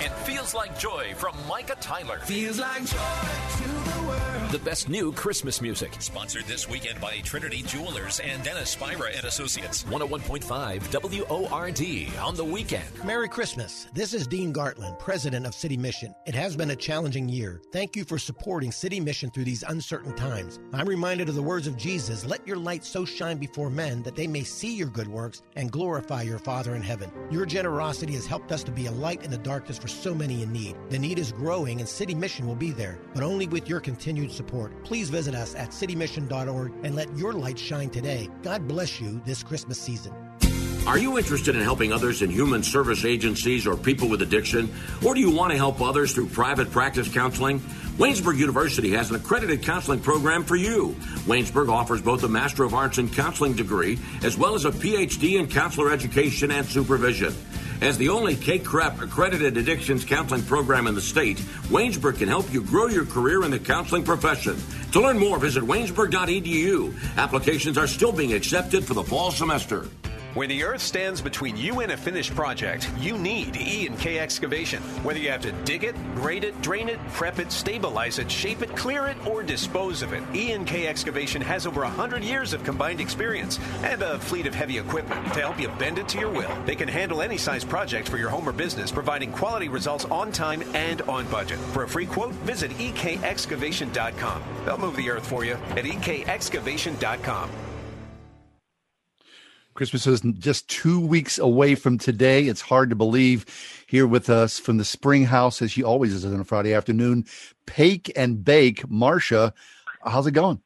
It feels like joy from Micah Tyler. Feels like joy to the the best new Christmas music. Sponsored this weekend by Trinity Jewelers and Dennis Spira and Associates. 101.5 WORD on the weekend. Merry Christmas. This is Dean Gartland, president of City Mission. It has been a challenging year. Thank you for supporting City Mission through these uncertain times. I'm reminded of the words of Jesus Let your light so shine before men that they may see your good works and glorify your Father in heaven. Your generosity has helped us to be a light in the darkness for so many in need. The need is growing, and City Mission will be there, but only with your continued support. Please visit us at citymission.org and let your light shine today. God bless you this Christmas season. Are you interested in helping others in human service agencies or people with addiction? Or do you want to help others through private practice counseling? Waynesburg University has an accredited counseling program for you. Waynesburg offers both a Master of Arts in Counseling degree as well as a PhD in counselor education and supervision. As the only CACREP accredited addictions counseling program in the state, Waynesburg can help you grow your career in the counseling profession. To learn more, visit waynesburg.edu. Applications are still being accepted for the fall semester. When the earth stands between you and a finished project, you need E and K excavation. Whether you have to dig it, grade it, drain it, prep it, stabilize it, shape it, clear it, or dispose of it, E and K excavation has over 100 years of combined experience and a fleet of heavy equipment to help you bend it to your will. They can handle any size project for your home or business, providing quality results on time and on budget. For a free quote, visit ekexcavation.com. They'll move the earth for you at ekexcavation.com. Christmas is just two weeks away from today. It's hard to believe. Here with us from the Spring House, as she always is on a Friday afternoon, Pake and Bake. Marsha. how's it going?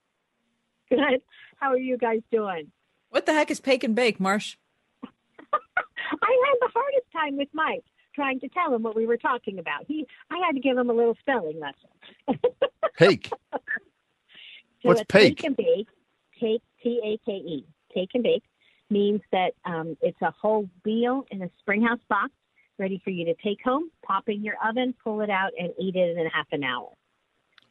Good. How are you guys doing? What the heck is Pake and Bake, Marsh? <laughs> I had the hardest time with Mike trying to tell him what we were talking about. He, I had to give him a little spelling lesson. <laughs> Pake. So What's it's Pake? Take and bake. Take T A K E. Take and bake means that um, it's a whole meal in a springhouse box, ready for you to take home, pop in your oven, pull it out, and eat it in half an hour.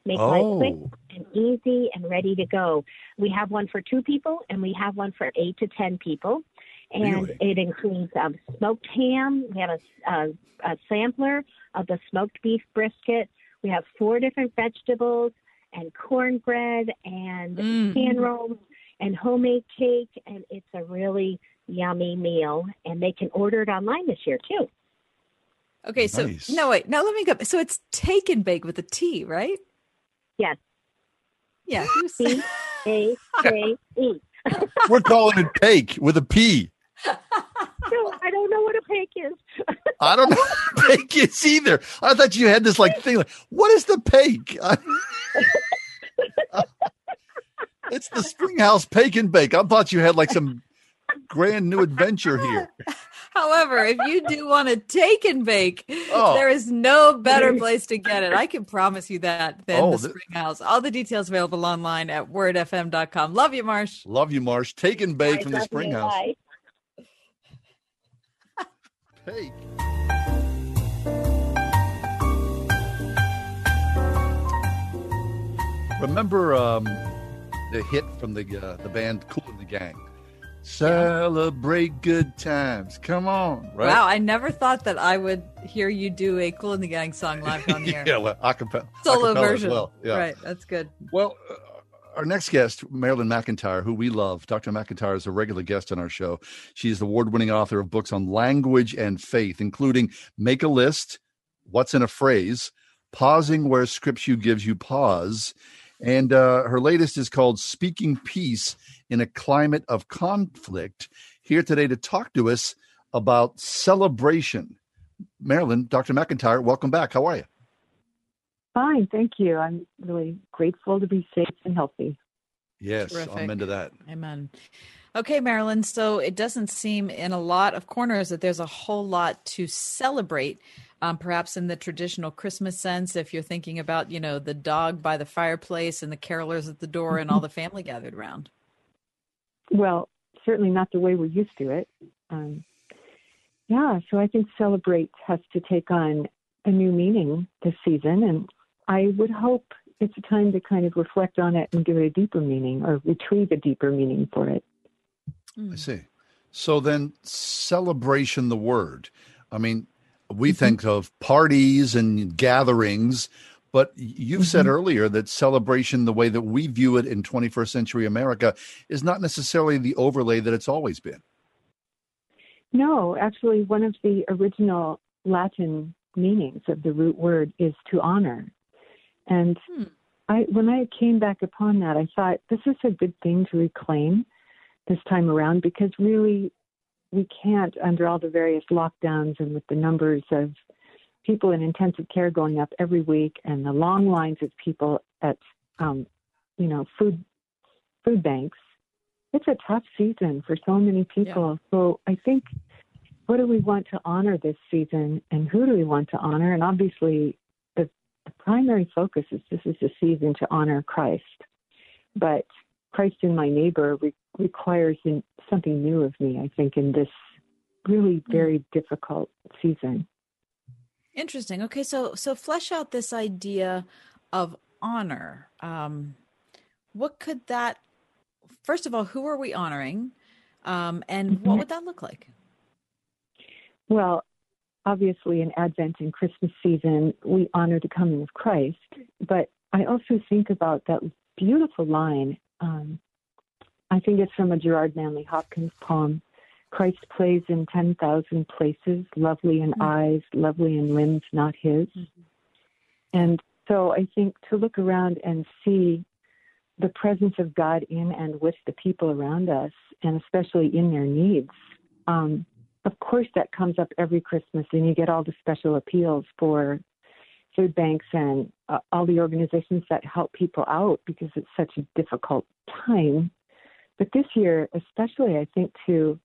Make Oh. life quick and easy and ready to go. We have one for two people, and we have one for eight to ten people. And Really? it includes um, smoked ham. We have a, a, a sampler of the smoked beef brisket. We have four different vegetables and cornbread and Mm. pan rolls and homemade cake. And it's a really yummy meal. And they can order it online this year, too. Okay, so Nice. no wait, now let me go. So it's take and bake with a T, right? Yes. Yeah. <laughs> T A K E. <laughs> We're calling it Pake with a P. No, I don't know what a pake is. <laughs> I don't know what Pake is either. I thought you had this like thing like, what is the Pake? I- it's the Spring House Pake and Bake. I thought you had like some grand new adventure here. <laughs> However, if you do want to take and bake, Oh. there is no better place to get it. I can promise you that than Oh, the Springhouse. All the details available online at wordfm.com. Love you, Marsh. Love you, Marsh. Take and bake Bye, from the Springhouse. Spring you. House. Bye. Pake. Remember um, the hit from the uh, the band Kool and the Gang? Celebrate good times. Come on, right? Wow, I never thought that I would hear you do a Kool in the Gang song live on the <laughs> air. yeah, well, acapella, Solo acapella version. well. Yeah. Right, that's good. Well, uh, our next guest, Marilyn McEntyre, who we love. Dr. McEntyre is a regular guest on our show. She's the award winning author of books on language and faith, including Make a List, What's in a Phrase, Pausing Where Scripture Gives You Pause. And uh, her latest is called Speaking Peace in a Climate of Conflict. Here today to talk to us about celebration. Marilyn, Dr. McEntyre, welcome back. How are you? Fine, thank you. I'm really grateful to be safe and healthy. Yes, I'm into that. Amen. Okay, Marilyn. So it doesn't seem in a lot of corners that there's a whole lot to celebrate. Um, perhaps in the traditional Christmas sense, if you're thinking about, you know, the dog by the fireplace and the carolers at the door and all the <laughs> family gathered around. Well, certainly not the way we're used to it. Um, yeah, so I think celebrate has to take on a new meaning this season, and I would hope it's a time to kind of reflect on it and give it a deeper meaning or retrieve a deeper meaning for it. I see. So then, celebration, the word. I mean, we Mm-hmm. think of parties and gatherings, but you've said Mm-hmm. earlier that celebration, the way that we view it in 21st century America, is not necessarily the overlay that it's always been. No, actually, one of the original Latin meanings of the root word is to honor. And I, when I came back upon that, I thought this is a good thing to reclaim this time around because really we can't, under all the various lockdowns and with the numbers of people in intensive care going up every week and the long lines of people at, um, you know, food food banks, it's a tough season for so many people. So I think what do we want to honor this season and who do we want to honor? And obviously the, the primary focus is this is a season to honor Christ. But Christ in my neighbor re- requires in, something new of me, I think, in this really very difficult season. Interesting. Okay, so so flesh out this idea of honor. Um, what could that? First of all, who are we honoring, um, and what would that look like? Well, obviously, in Advent and Christmas season, we honor the coming of Christ. But I also think about that beautiful line. Um, I think it's from a Gerard Manley Hopkins poem. Christ plays in 10,000 places, lovely in eyes, lovely in limbs not his. And so I think to look around and see the presence of God in and with the people around us, and especially in their needs. Um, of course, that comes up every Christmas, and you get all the special appeals for food banks and uh, all the organizations that help people out because it's such a difficult time. But this year, especially, I think to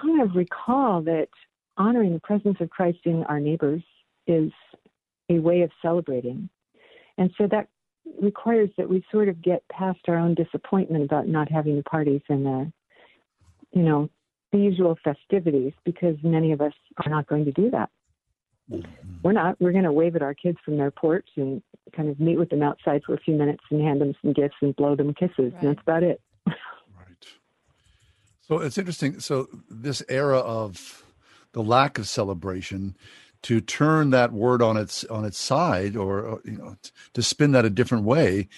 kind of recall that honoring the presence of Christ in our neighbors is a way of celebrating. And so that requires that we sort of get past our own disappointment about not having the parties and the, you know, the usual festivities because many of us are not going to do that. We're not. We're going to wave at our kids from their porch and kind of meet with them outside for a few minutes and hand them some gifts and blow them kisses. And that's about it. Right. So it's interesting. So this era of the lack of celebration, to turn that word on its on its side, or, or, you know, t- to spin that a different way,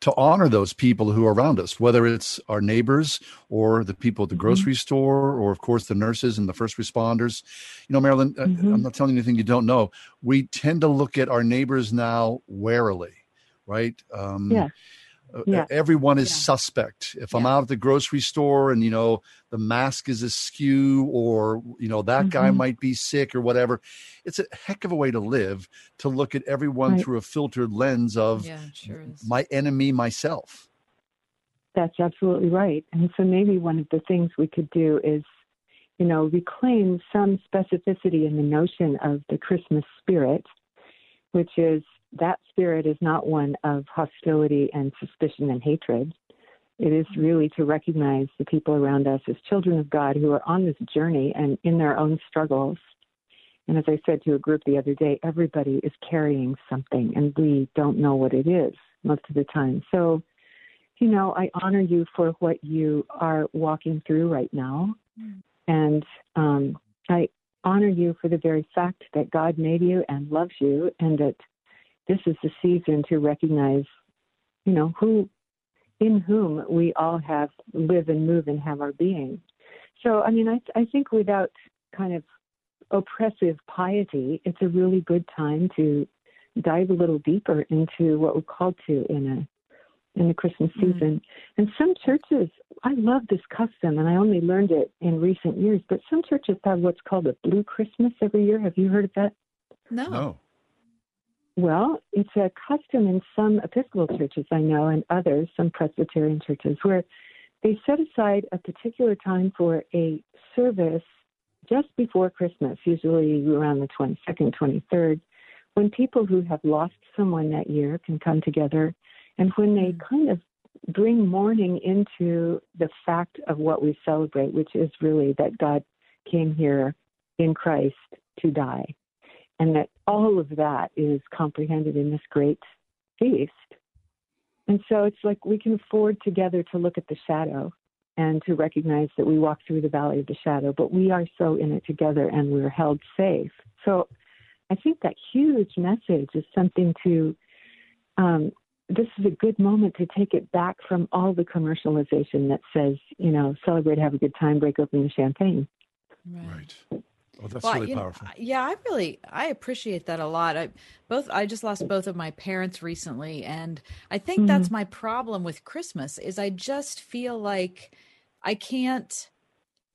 to honor those people who are around us, whether it's our neighbors or the people at the grocery store, or of course the nurses and the first responders. You know, Marilyn, uh, I'm not telling you anything you don't know. We tend to look at our neighbors now warily, right? Um, Yeah. Yeah. everyone is suspect. If I'm out at the grocery store and you know the mask is askew, or you know that guy Mhm. might be sick or whatever, it's a heck of a way to live to look at everyone Right. through a filtered lens of Yeah, sure my enemy, myself. That's absolutely right. And so maybe one of the things we could do is, you know, reclaim some specificity in the notion of the Christmas spirit, which is that spirit is not one of hostility and suspicion and hatred. It is really to recognize the people around us as children of God who are on this journey and in their own struggles. And as I said to a group the other day, everybody is carrying something and we don't know what it is most of the time. So, you know, I honor you for what you are walking through right now. And um, I honor you for the very fact that God made you and loves you, and that this is the season to recognize, you know, who, in whom we all have live and move and have our being. So, I mean, I, I think without kind of oppressive piety, it's a really good time to dive a little deeper into what we're called to in a in the Christmas mm-hmm. season. And some churches, I love this custom, and I only learned it in recent years. But some churches have what's called a Blue Christmas every year. Have you heard of that? No. Well, it's a custom in some Episcopal churches I know, and others, some Presbyterian churches, where they set aside a particular time for a service just before Christmas, usually around the 22nd, 23rd, when people who have lost someone that year can come together and when they mm. kind of bring mourning into the fact of what we celebrate, which is really that God came here in Christ to die. And that all of that is comprehended in this great feast. And so it's like we can afford together to look at the shadow and to recognize that we walk through the valley of the shadow, but we are so in it together and we're held safe. So I think that huge message is something to, um, this is a good moment to take it back from all the commercialization that says, you know, celebrate, have a good time, break open the champagne. Right. Oh, that's Well, really you know, yeah, I really I appreciate that a lot. I both I just lost both of my parents recently and I think that's Mhm. my problem with Christmas is I just feel like I can't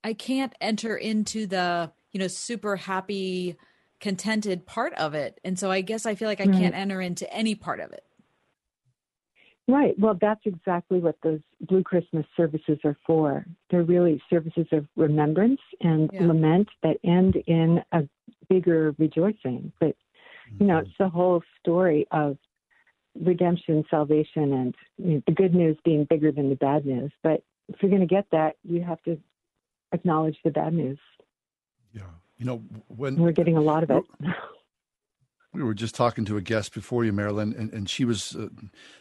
I can't enter into the, you know, super happy contented part of it. And so I guess I feel like I Right. can't enter into any part of it. Right. Well, that's exactly what those Blue Christmas services are for. They're really services of remembrance and Yeah. lament that end in a bigger rejoicing. But, you know, mm-hmm. it's the whole story of redemption, salvation, and you know, the good news being bigger than the bad news. But if you're going to get that, you have to acknowledge the bad news. Yeah. You know, when And we're getting a lot of it. We were just talking to a guest before you, Marilyn, and, and she was uh,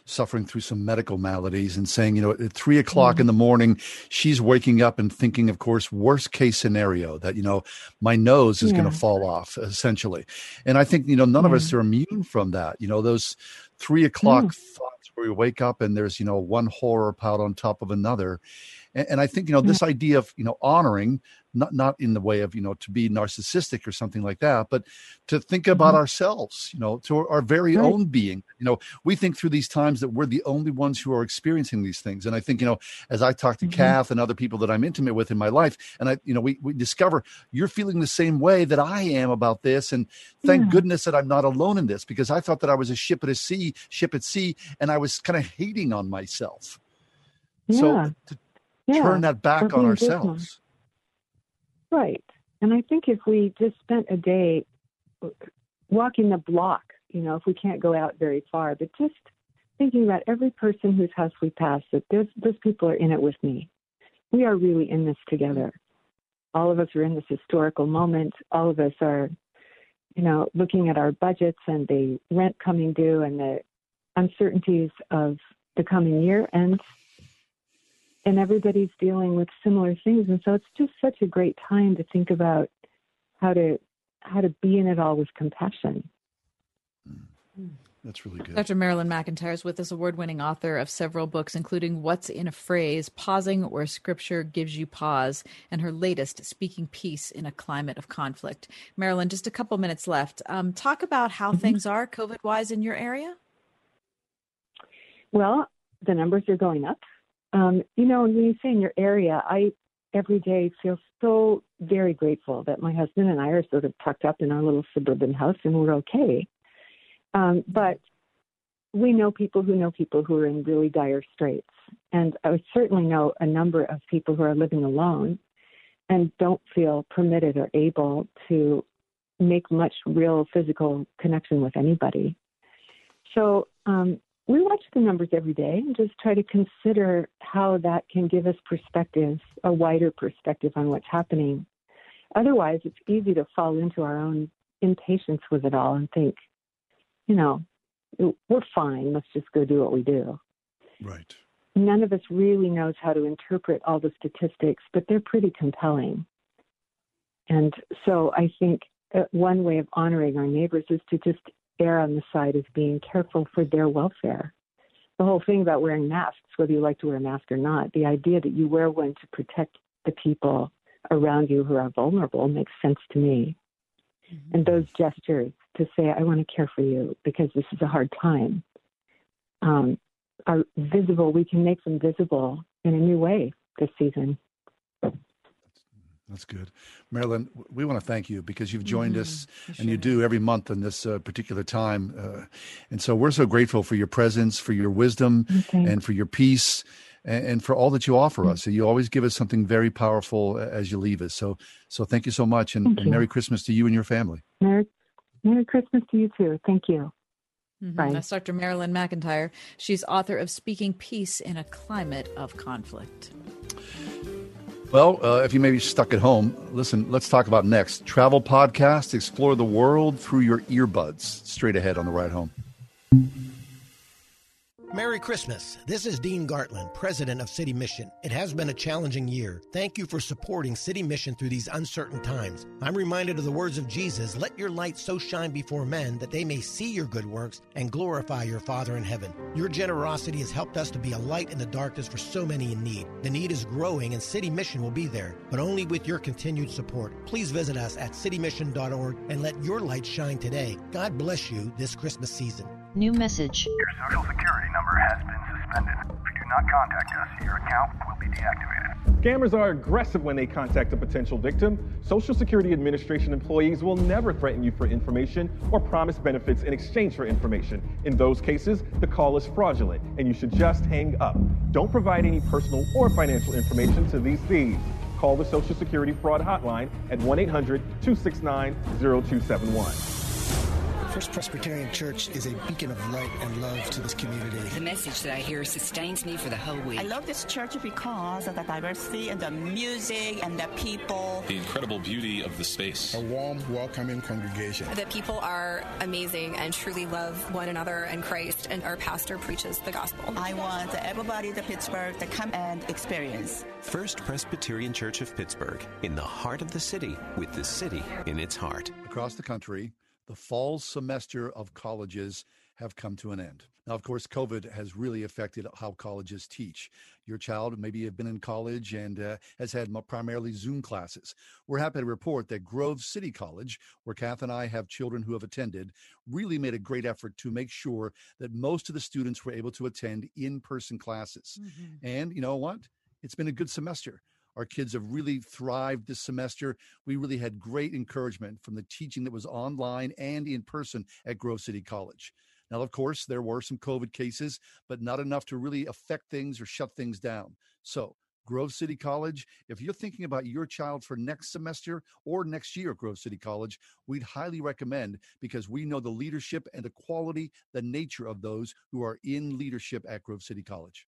suffering through some medical maladies and saying, you know, at three o'clock in the morning, she's waking up and thinking, of course, worst case scenario that, you know, my nose is going to fall off, essentially. And I think, you know, none of us are immune from that. You know, those three o'clock thoughts where you wake up and there's, you know, one horror piled on top of another. And, and I think, you know, this idea of, you know, honoring, not, not in the way of, you know, to be narcissistic or something like that, but to think about mm-hmm. ourselves, you know, to our very Right. own being. You know, we think through these times that we're the only ones who are experiencing these things. And I think, you know, as I talk to mm-hmm. Kath and other people that I'm intimate with in my life, and I, you know, we, we discover you're feeling the same way that I am about this. And thank Yeah. goodness that I'm not alone in this because I thought that I was a ship at a sea, ship at sea, and I was kind of hating on myself. Yeah. So to Yeah. turn that back on ourselves. Right. And I think if we just spent a day walking the block, you know, if we can't go out very far, but just thinking about every person whose house we pass, that those, those people are in it with me. We are really in this together. All of us are in this historical moment. All of us are, you know, looking at our budgets and the rent coming due and the uncertainties of the coming year. And and everybody's dealing with similar things and so it's just such a great time to think about how to how to be in it all with compassion That's really good. Dr. Marilyn McEntyre is with us, award winning author of several books, including What's in a Phrase, Pausing Where Scripture Gives You Pause, and her latest, Speaking Peace in a Climate of Conflict. Marilyn, just a couple minutes left. Um, talk about how things are COVID wise in your area. well the numbers are going up um, you know when you say in your area i every day feel so very grateful that my husband and i are sort of tucked up in our little suburban house and we're okay um, but we know people who know people who are in really dire straits and i certainly know a number of people who are living alone and don't feel permitted or able to make much real physical connection with anybody. So um, we watch the numbers every day and just try to consider how that can give us perspective, a wider perspective on what's happening. Otherwise, it's easy to fall into our own impatience with it all and think, you know, we're fine. Let's just go do what we do. Right. None of us really knows how to interpret all the statistics, but they're pretty compelling. And so I think uh, one way of honoring our neighbors is to just err on the side of being careful for their welfare. The whole thing about wearing masks, whether you like to wear a mask or not, the idea that you wear one to protect the people around you who are vulnerable makes sense to me. And those gestures to say, I want to care for you because this is a hard time, um, are visible. We can make them visible in a new way this season. That's good. Marilyn, we want to thank you because you've joined Mhm. us You and you do every month in this uh, particular time. Uh, and so we're so grateful for your presence, for your wisdom, Okay. and for your peace, and, and for all that you offer us. So you always give us something very powerful as you leave us. So, so thank you so much, and, and. Merry Christmas to you and your family. Merry, Merry Christmas to you too. Thank you. Mhm. Bye. That's Dr. Marilyn McEntyre. She's author of Speaking Peace in a Climate of Conflict. Well, uh, if you may be stuck at home, listen, let's talk about next. Travel podcast, explore the world through your earbuds. Straight ahead on the ride home. Merry Christmas. This is Dean Gartland, President of City Mission. It has been a challenging year. Thank you for supporting City Mission through these uncertain times. I'm reminded of the words of Jesus Let your light so shine before men that they may see your good works and glorify your Father in heaven. Your generosity has helped us to be a light in the darkness for so many in need. The need is growing, and City Mission will be there, but only with your continued support. Please visit us at citymission.org and let your light shine today. God bless you this Christmas season. New message. Your social security number has been suspended. If you do not contact us, your account will be deactivated. Scammers are aggressive when they contact a potential victim. Social Security Administration employees will never threaten you for information or promise benefits in exchange for information. In those cases, the call is fraudulent and you should just hang up. Don't provide any personal or financial information to these thieves. Call the Social Security Fraud Hotline at 1 800 269 0271. First Presbyterian Church is a beacon of light and love to this community. The message that I hear sustains me for the whole week. I love this church because of the diversity and the music and the people. The incredible beauty of the space. A warm, welcoming congregation. The people are amazing and truly love one another and Christ, and our pastor preaches the gospel. I want everybody in Pittsburgh to come and experience. First Presbyterian Church of Pittsburgh, in the heart of the city, with the city in its heart. Across the country, the fall semester of colleges have come to an end. Now, of course, COVID has really affected how colleges teach. Your child maybe have been in college and uh, has had primarily Zoom classes. We're happy to report that Grove City College, where Kath and I have children who have attended, really made a great effort to make sure that most of the students were able to attend in-person classes. Mm-hmm. And you know what? It's been a good semester. Our kids have really thrived this semester. We really had great encouragement from the teaching that was online and in person at Grove City College. Now, of course, there were some COVID cases, but not enough to really affect things or shut things down. So, Grove City College, if you're thinking about your child for next semester or next year at Grove City College, we'd highly recommend because we know the leadership and the quality, the nature of those who are in leadership at Grove City College.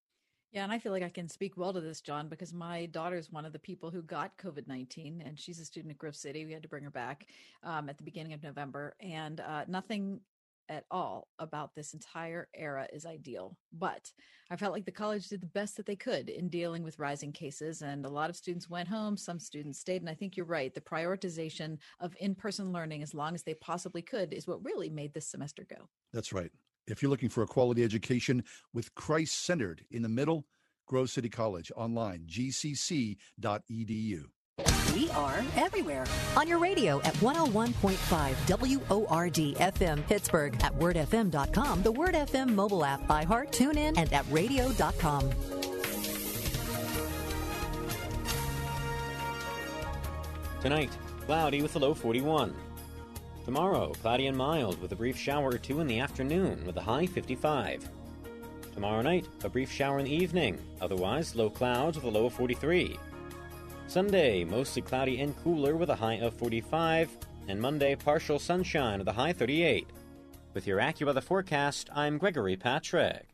Yeah, and I feel like I can speak well to this, John, because my daughter is one of the people who got COVID 19, and she's a student at Grove City. We had to bring her back um, at the beginning of November, and uh, nothing at all about this entire era is ideal. But I felt like the college did the best that they could in dealing with rising cases, and a lot of students went home, some students stayed. And I think you're right. The prioritization of in person learning as long as they possibly could is what really made this semester go. That's right. If you're looking for a quality education with Christ centered in the middle, Grove City College online, gcc.edu. We are everywhere. On your radio at 101.5 WORD FM Pittsburgh, at wordfm.com, the Word FM mobile app, by iHeart, TuneIn, and at radio.com. Tonight, cloudy with a low 41. Tomorrow, cloudy and mild with a brief shower or two in the afternoon with a high 55. Tomorrow night, a brief shower in the evening, otherwise low clouds with a low of 43. Sunday, mostly cloudy and cooler with a high of 45, and Monday, partial sunshine with a high 38. With your AccuWeather forecast, I'm Gregory Patrick.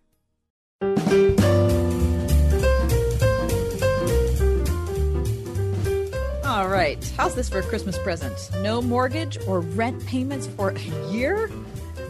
All right. How's this for a Christmas present? No mortgage or rent payments for a year?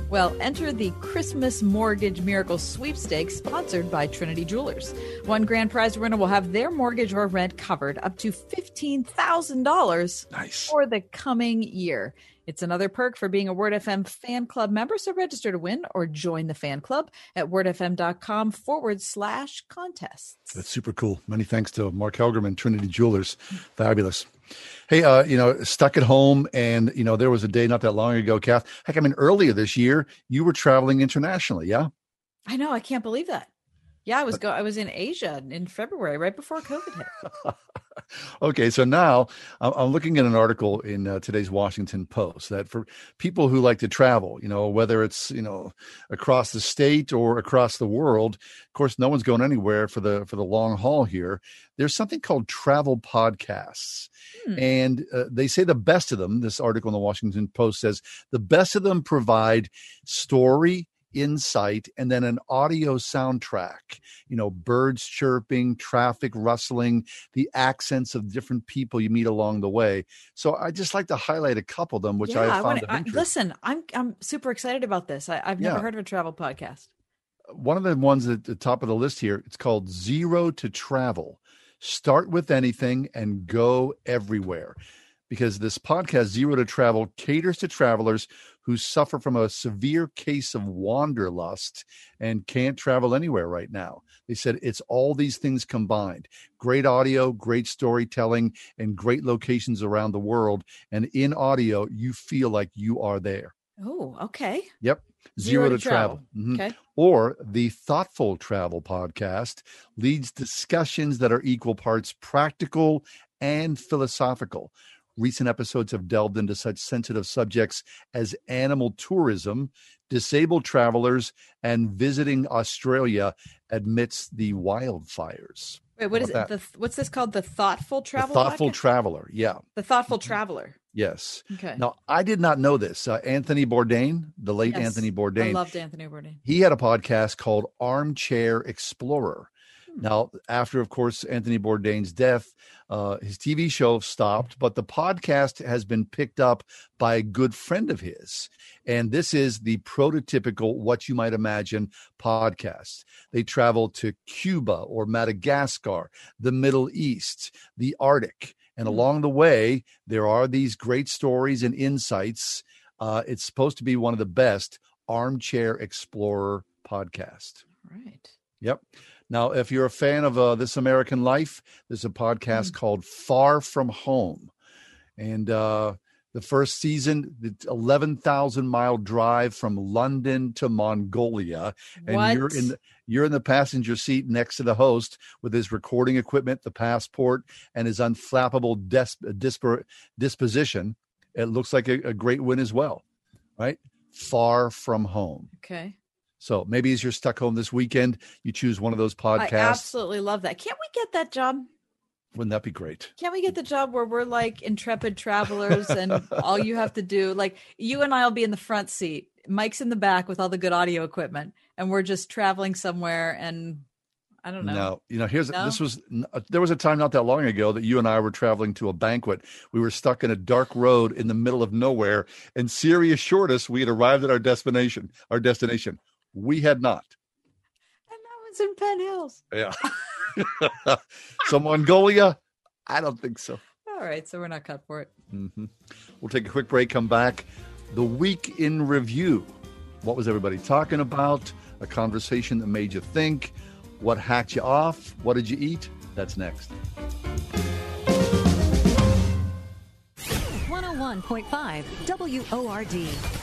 Well, enter the Christmas Mortgage Miracle Sweepstakes sponsored by Trinity Jewelers. One grand prize winner will have their mortgage or rent covered up to $15,000 nice. for the coming year. It's another perk for being a Word FM fan club member. So register to win or join the fan club at wordfm.com forward slash contests. That's super cool. Many thanks to Mark Helgerman, Trinity Jewelers. Fabulous. Hey, uh, you know, stuck at home, and you know, there was a day not that long ago, Kath. Heck, I mean, earlier this year, you were traveling internationally, yeah? I know. I can't believe that. Yeah, I was go. I was in Asia in February, right before COVID hit. <laughs> okay, so now I'm looking at an article in uh, today's Washington Post that for people who like to travel, you know, whether it's you know across the state or across the world, of course, no one's going anywhere for the for the long haul here. There's something called travel podcasts, hmm. and uh, they say the best of them. This article in the Washington Post says the best of them provide story insight and then an audio soundtrack you know birds chirping traffic rustling the accents of different people you meet along the way so i just like to highlight a couple of them which yeah, i found I wanna, I, listen i'm i'm super excited about this I, have never yeah. heard of a travel podcast one of the ones at the top of the list here, it's called Zero to Travel. Start with anything and go everywhere. Because this podcast, Zero to Travel, caters to travelers who suffer from a severe case of wanderlust and can't travel anywhere right now. They said it's all these things combined great audio, great storytelling, and great locations around the world. And in audio, you feel like you are there. Oh, okay. Yep. Zero Zero, to to, travel. travel. Mhm. Okay. Or the Thoughtful Travel podcast leads discussions that are equal parts practical and philosophical. Recent episodes have delved into such sensitive subjects as animal tourism, disabled travelers, and visiting Australia amidst the wildfires. Wait, what is it? The, what's this called? The thoughtful The travel. thoughtful podcast? traveler. Yeah. the thoughtful traveler. Yes. Okay. Now, I did not know this. Uh, Anthony Bourdain, the late Yes. Anthony I loved Anthony Bourdain. he had a podcast called Armchair Explorer. Hmm. Now, after, of course, Anthony Bourdain's death, uh, his TV show stopped, but the podcast has been picked up by a good friend of his. And this is the prototypical What You Might Imagine podcast. They travel to Cuba or Madagascar, the Middle East, the Arctic. And along the way, there are these great stories and insights. Uh, it's supposed to be one of the best armchair explorer podcast. Right. Yep. Now, if you're a fan of uh, This American Life, there's a podcast Mm. called Far From Home. And uh, the first season, the 11,000 mile drive from London to Mongolia. And you're in the, you're in the passenger seat next to the host with his recording equipment, the passport, and his unflappable des- disp- disposition. It looks like a, a great win as well, right? Far From Home. Okay. So maybe as you're stuck home this weekend, you choose one of those podcasts. I absolutely love that. Can't we get that job? Wouldn't that be great? Can't we get the job where we're like intrepid travelers and all you have to do, like you and I will be in the front seat, Mike's in the back with all the good audio equipment, and we're just traveling somewhere and I don't know. No, you know, here's No? this was uh, there was a time not that long ago that you and I were traveling to a banquet. We were stuck in a dark road in the middle of nowhere, and Siri assured us we had arrived at our destination. Our destination, we had not. And that was in Penn Hills. Yeah. <laughs> <laughs> so Mongolia, I don't think so. All right, so we're not cut for it. hmm We'll take a quick break, come back. The week in review. What was everybody talking about? A conversation that made you think. What hacked you off? What did you eat? That's next. 101.5 WORD.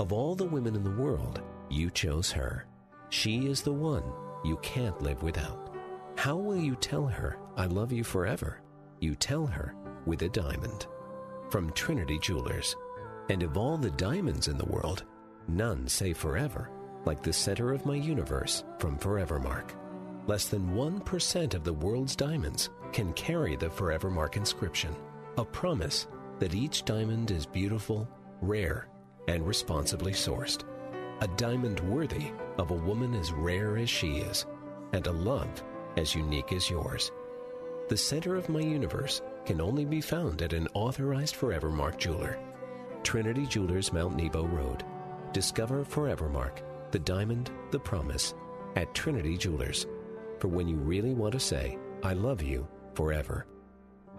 Of all the women in the world, you chose her. She is the one you can't live without. How will you tell her, I love you forever? You tell her with a diamond. From Trinity Jewelers. And of all the diamonds in the world, none say forever, like the center of my universe from Forevermark. Less than 1% of the world's diamonds can carry the Forevermark inscription, a promise that each diamond is beautiful, rare, and responsibly sourced. A diamond worthy of a woman as rare as she is, and a love as unique as yours. The center of my universe can only be found at an authorized Forevermark jeweler. Trinity Jewelers, Mount Nebo Road. Discover Forevermark, the diamond, the promise, at Trinity Jewelers. For when you really want to say, I love you forever.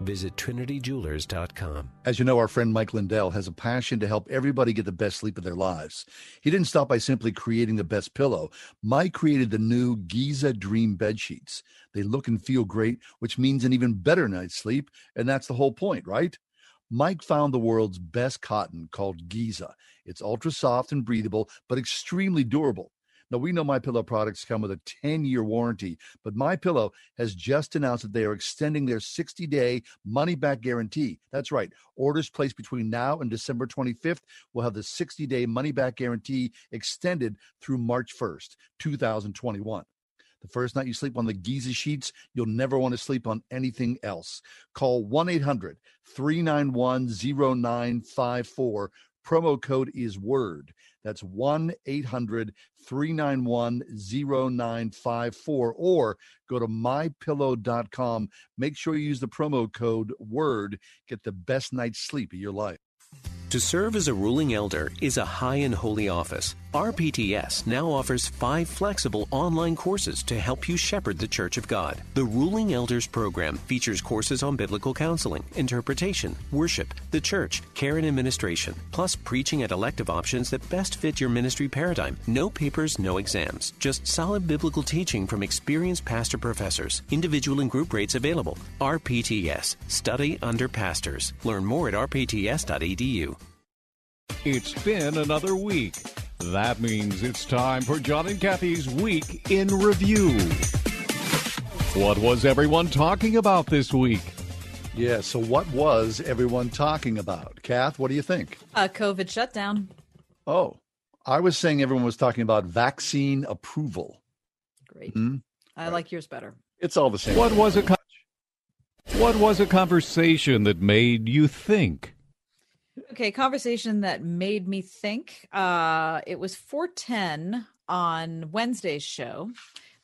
Visit TrinityJewelers.com. As you know, our friend Mike Lindell has a passion to help everybody get the best sleep of their lives. He didn't stop by simply creating the best pillow. Mike created the new Giza Dream bed sheets. They look and feel great, which means an even better night's sleep, and that's the whole point, right? Mike found the world's best cotton called Giza. It's ultra soft and breathable, but extremely durable. Now we know my pillow products come with a 10-year warranty, but my pillow has just announced that they are extending their 60-day money-back guarantee. That's right. Orders placed between now and December 25th will have the 60-day money-back guarantee extended through March 1st, 2021. The first night you sleep on the Giza sheets, you'll never want to sleep on anything else. Call 1 800 391 0954. Promo code is WORD. That's 1 800 391 0954. Or go to mypillow.com. Make sure you use the promo code WORD. Get the best night's sleep of your life. To serve as a ruling elder is a high and holy office. RPTS now offers five flexible online courses to help you shepherd the Church of God. The Ruling Elders program features courses on biblical counseling, interpretation, worship, the church, care and administration, plus preaching at elective options that best fit your ministry paradigm. No papers, no exams, just solid biblical teaching from experienced pastor professors. Individual and group rates available. RPTS, study under pastors. Learn more at rpts.edu. It's been another week. That means it's time for John and Kathy's Week in Review. What was everyone talking about this week? Yeah, so what was everyone talking about? Kath, what do you think? A COVID shutdown. Oh, I was saying everyone was talking about vaccine approval. Great. Hmm? I like yours better. It's all the same. What was a con- What was a conversation that made you think? Okay, conversation that made me think. Uh, it was 410 on Wednesday's show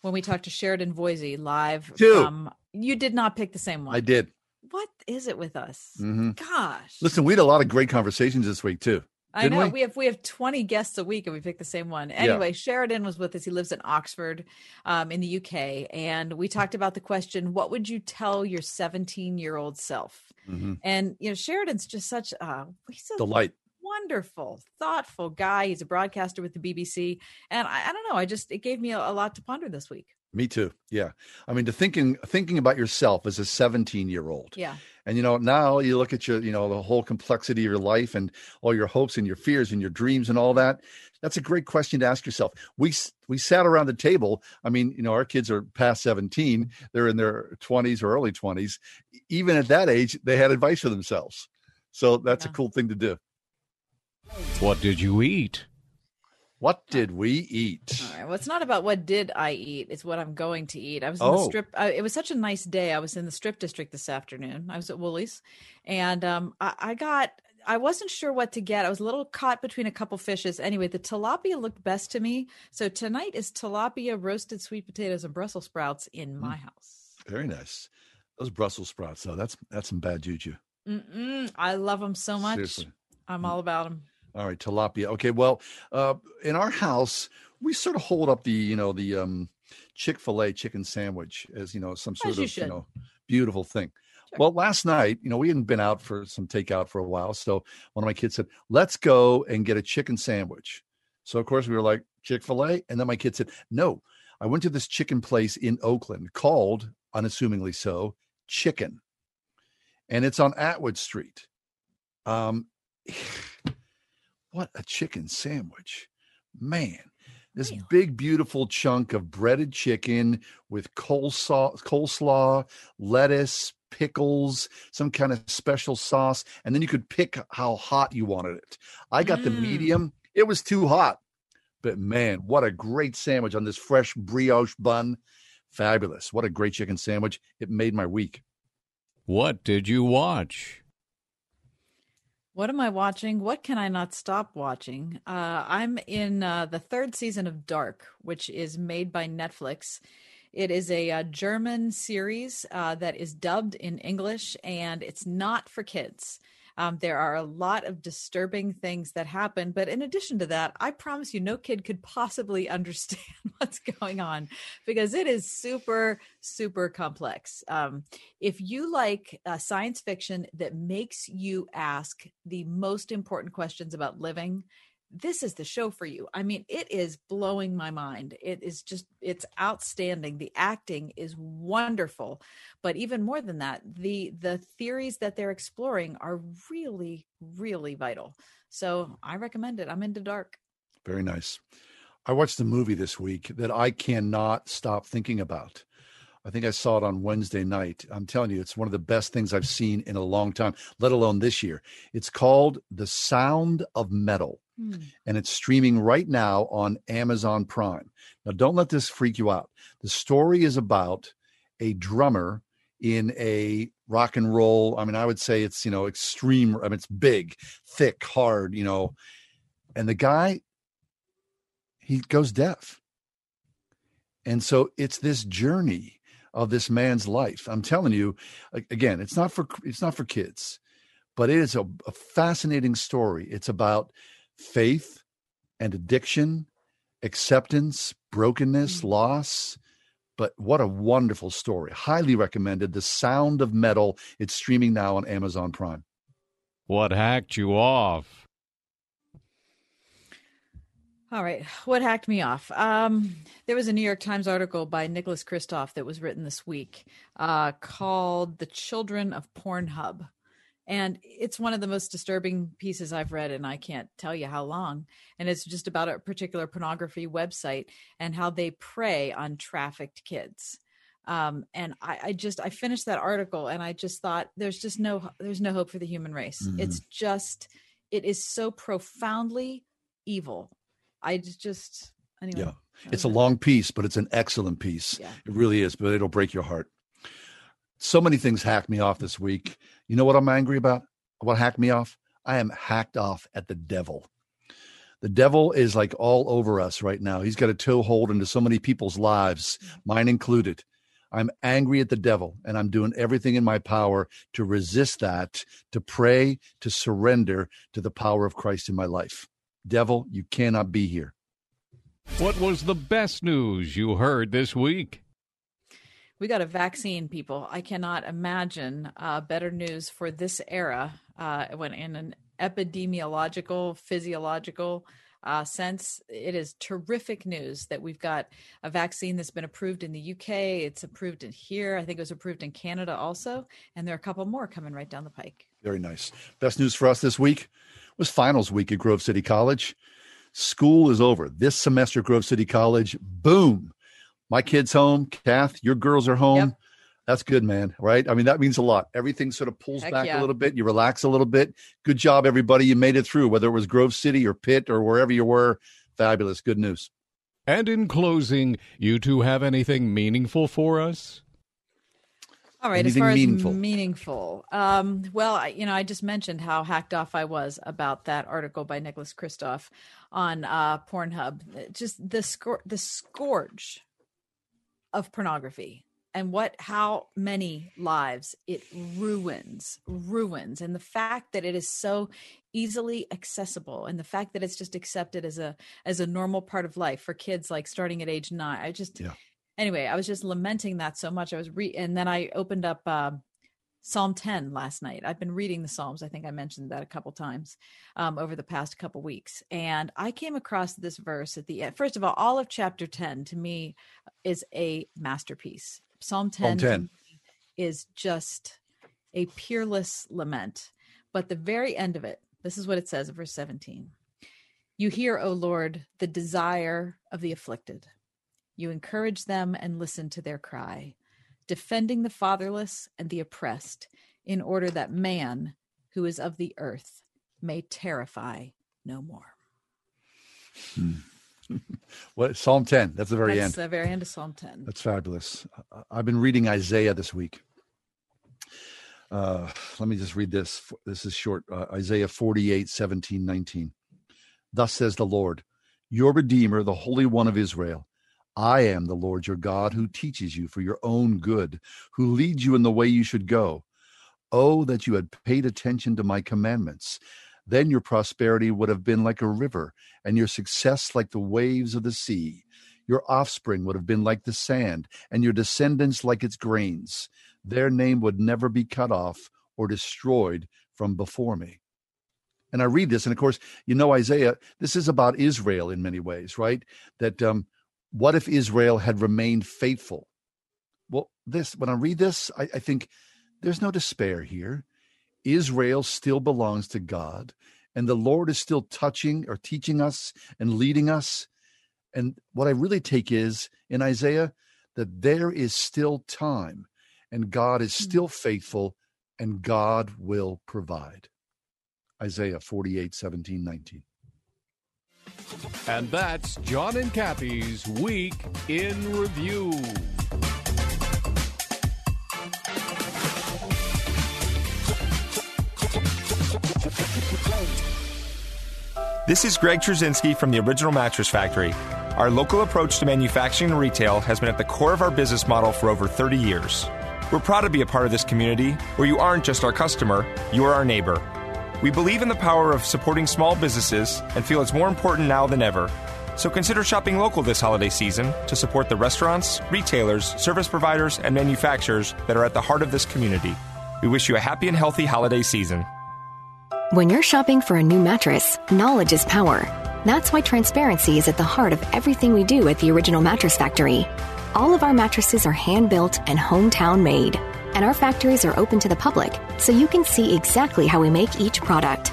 when we talked to Sheridan Voisey live Two. from. You did not pick the same one. I did. What is it with us? Mhm. Gosh. Listen, we had a lot of great conversations this week too. I know we? we? have we have 20 guests a week and we pick the same one. Anyway, Sheridan was with us. He lives in Oxford, um, in the UK, and we talked about the question: What would you tell your 17 year old self? Mhm. And you know, Sheridan's just such a he's a Delight. wonderful, thoughtful guy. He's a broadcaster with the BBC, and I, I don't know. I just it gave me a, a lot to ponder this week. Me too. Yeah. I mean, to thinking thinking about yourself as a 17 year old. Yeah. And you know, now you look at your, you know, the whole complexity of your life and all your hopes and your fears and your dreams and all that. That's a great question to ask yourself. We we sat around the table. I mean, you know, our kids are past 17. They're in their 20s or early 20s. Even at that age, they had advice for themselves. So that's a cool thing to do. What did you eat? What did we eat? All right. Well, it's not about what did I eat; it's what I'm going to eat. I was in the Oh. strip. I, it was such a nice day. I was in the strip district this afternoon. I was at Wholey's, and um, I, I got. I wasn't sure what to get. I was a little caught between a couple fishes. Anyway, the tilapia looked best to me. So tonight is tilapia, roasted sweet potatoes, and Brussels sprouts in my Mm. house. Very nice. Those Brussels sprouts, though, that's that's some bad juju. Mm-mm, I love them so much. Seriously. I'm all about them. All right, tilapia. Okay, well, uh, in our house, we sort of hold up the, you know, the um, Chick Fil A chicken sandwich as you know some sort you of, you should. know, beautiful thing. Well, last night, you know, we hadn't been out for some takeout for a while, so one of my kids said, "Let's go and get a chicken sandwich." So of course we were like Chick Fil A, and then my kid said, "No, I went to this chicken place in Oakland called, unassumingly so, Chicken, and it's on Atwood Street." Um, <sighs> <laughs> what a chicken sandwich, man! This big, beautiful chunk of breaded chicken with coleslaw, coleslaw, lettuce, pickles, some kind of special sauce, and then you could pick how hot you wanted it. I got the Mm. medium; it was too hot, but man, what a great sandwich on this fresh brioche bun! Fabulous! What a great chicken sandwich! It made my week. What did you watch? What am I watching? What can I not stop watching? Uh, I'm in uh, the third season of Dark, which is made by Netflix. It is a, uh German series uh, that is dubbed in English, and it's not for kids. Um, there are a lot of disturbing things that happen, but in addition to that, I promise you, no kid could possibly <laughs> understand <laughs> what's going on because it is super, super complex. Um, if you like uh, science fiction that makes you ask the most important questions about living, this is the show for you. I mean, it is blowing my mind. It is just, it's outstanding. The acting is wonderful, but even more than that, the the theories that they're exploring are really, really vital. So I recommend it. I'm into dark. Very nice. I watched a movie this week that I cannot stop thinking about. I think I saw it on Wednesday night. I'm telling you, it's one of the best things I've seen in a long time, let alone this year. It's called The Sound of Metal. Hmm. and it's streaming right now on Amazon Prime. Now, don't let this freak you out. The story is about a drummer in a rock and roll. I mean, I would say it's, you know, extreme. I mean, it's big, thick, hard, you know. And the guy, he goes deaf. And so it's this journey of this man's life. I'm telling you, again, it's not for it's not for kids, but it is a, a fascinating story. It's about faith and addiction, acceptance, brokenness, loss. But what a wonderful story. Highly recommended. The Sound of Metal. It's streaming now on Amazon Prime. What hacked you off? All right. What hacked me off? Um, there was a New York Times article by Nicholas Kristof that was written this week uh, called The Children of Pornhub. And it's one of the most disturbing pieces I've read, and I can't tell you how long. And it's just about a particular pornography website and how they prey on trafficked kids. Um, and I, I just I finished that article, and I just thought there's just no there's no hope for the human race. Mhm. It's just it is so profoundly evil. I just, just anyway. Yeah. It's a long piece, but it's an excellent piece. Yeah. It really is, but it'll break your heart. So many things hacked me off this week. You know what I'm angry about? What hacked me off? I am hacked off at the devil. The devil is like all over us right now. He's got a toehold into so many people's lives, mine included. I'm angry at the devil and I'm doing everything in my power to resist that, to pray, to surrender to the power of Christ in my life. Devil, you cannot be here. What was the best news you heard this week? We got a vaccine, people. I cannot imagine uh, better news for this era uh, when in an epidemiological, physiological uh, sense. It is terrific news that we've got a vaccine that's been approved in the UK. It's approved in here. I think it was approved in Canada also. And there are a couple more coming right down the pike. Very nice. Best news for us this week was finals week at Grove City College. School is over. This semester Grove City College, boom. My kids home. Kath, your girls are home. That's good, man. Right? I mean, that means a lot. Everything sort of pulls Heck back yeah. a little bit. You relax a little bit. Good job, everybody. You made it through, whether it was Grove City or Pitt or wherever you were. Fabulous. Good news. And in closing, you two have anything meaningful for us? All right, Anything as far meaningful? as meaningful, um, well, I, you know, I just mentioned how hacked off I was about that article by Nicholas Kristof on uh, Pornhub. Just the scor- the scourge of pornography and what how many lives it ruins ruins and the fact that it is so easily accessible and the fact that it's just accepted as a as a normal part of life for kids like starting at age 9 i just Yeah. anyway i was just lamenting that so much i was re and then i opened up uh, psalm 10 last night. I've been reading the psalms. I think i mentioned that a couple times um, over the past couple weeks. And i came across this verse at the end first of all all of chapter 10 to me is a masterpiece. Psalm 10, Psalm 10. is just a peerless lament. But the very end of it this is what it says in verse 17 you hear o lord the desire of the afflicted. You encourage them and listen to their cry, defending the fatherless and the oppressed, in order that man, who is of the earth, may terrify no more. <laughs> What Psalm 10. That's the very That's end. the very end of Psalm 10. That's fabulous. I've been reading Isaiah this week. Uh, let me just read this. This is short. Uh, Isaiah 48, 17, 19. Thus says the Lord, your Redeemer, the Holy One of Israel. I am the Lord your God who teaches you for your own good, who leads you in the way you should go. Oh, that you had paid attention to my commandments. Then your prosperity would have been like a river, and your success like the waves of the sea. Your offspring would have been like the sand, and your descendants like its grains. Their name would never be cut off or destroyed from before me. And I read this, and of course, you know, Isaiah, this is about Israel in many ways, right? That um, what if Israel had remained faithful? Well, this, when I read this, I, I think there's no despair here. Israel still belongs to God, and the Lord is still touching or teaching us and leading us. And what I really take is in Isaiah that there is still time, and God is hmm. still faithful, and God will provide. Isaiah 48, 17, 19. And that's John and Kathy's Week in Review. This is Greg Trzynski from the Original Mattress Factory. Our local approach to manufacturing and retail has been at the core of our business model for over 30 years. We're proud to be a part of this community where you aren't just our customer, you are our neighbor. We believe in the power of supporting small businesses and feel it's more important now than ever. So consider shopping local this holiday season to support the restaurants, retailers, service providers, and manufacturers that are at the heart of this community. We wish you a happy and healthy holiday season. When you're shopping for a new mattress, knowledge is power. That's why transparency is at the heart of everything we do at the Original Mattress Factory. All of our mattresses are hand built and hometown made, and our factories are open to the public so you can see exactly how we make each product.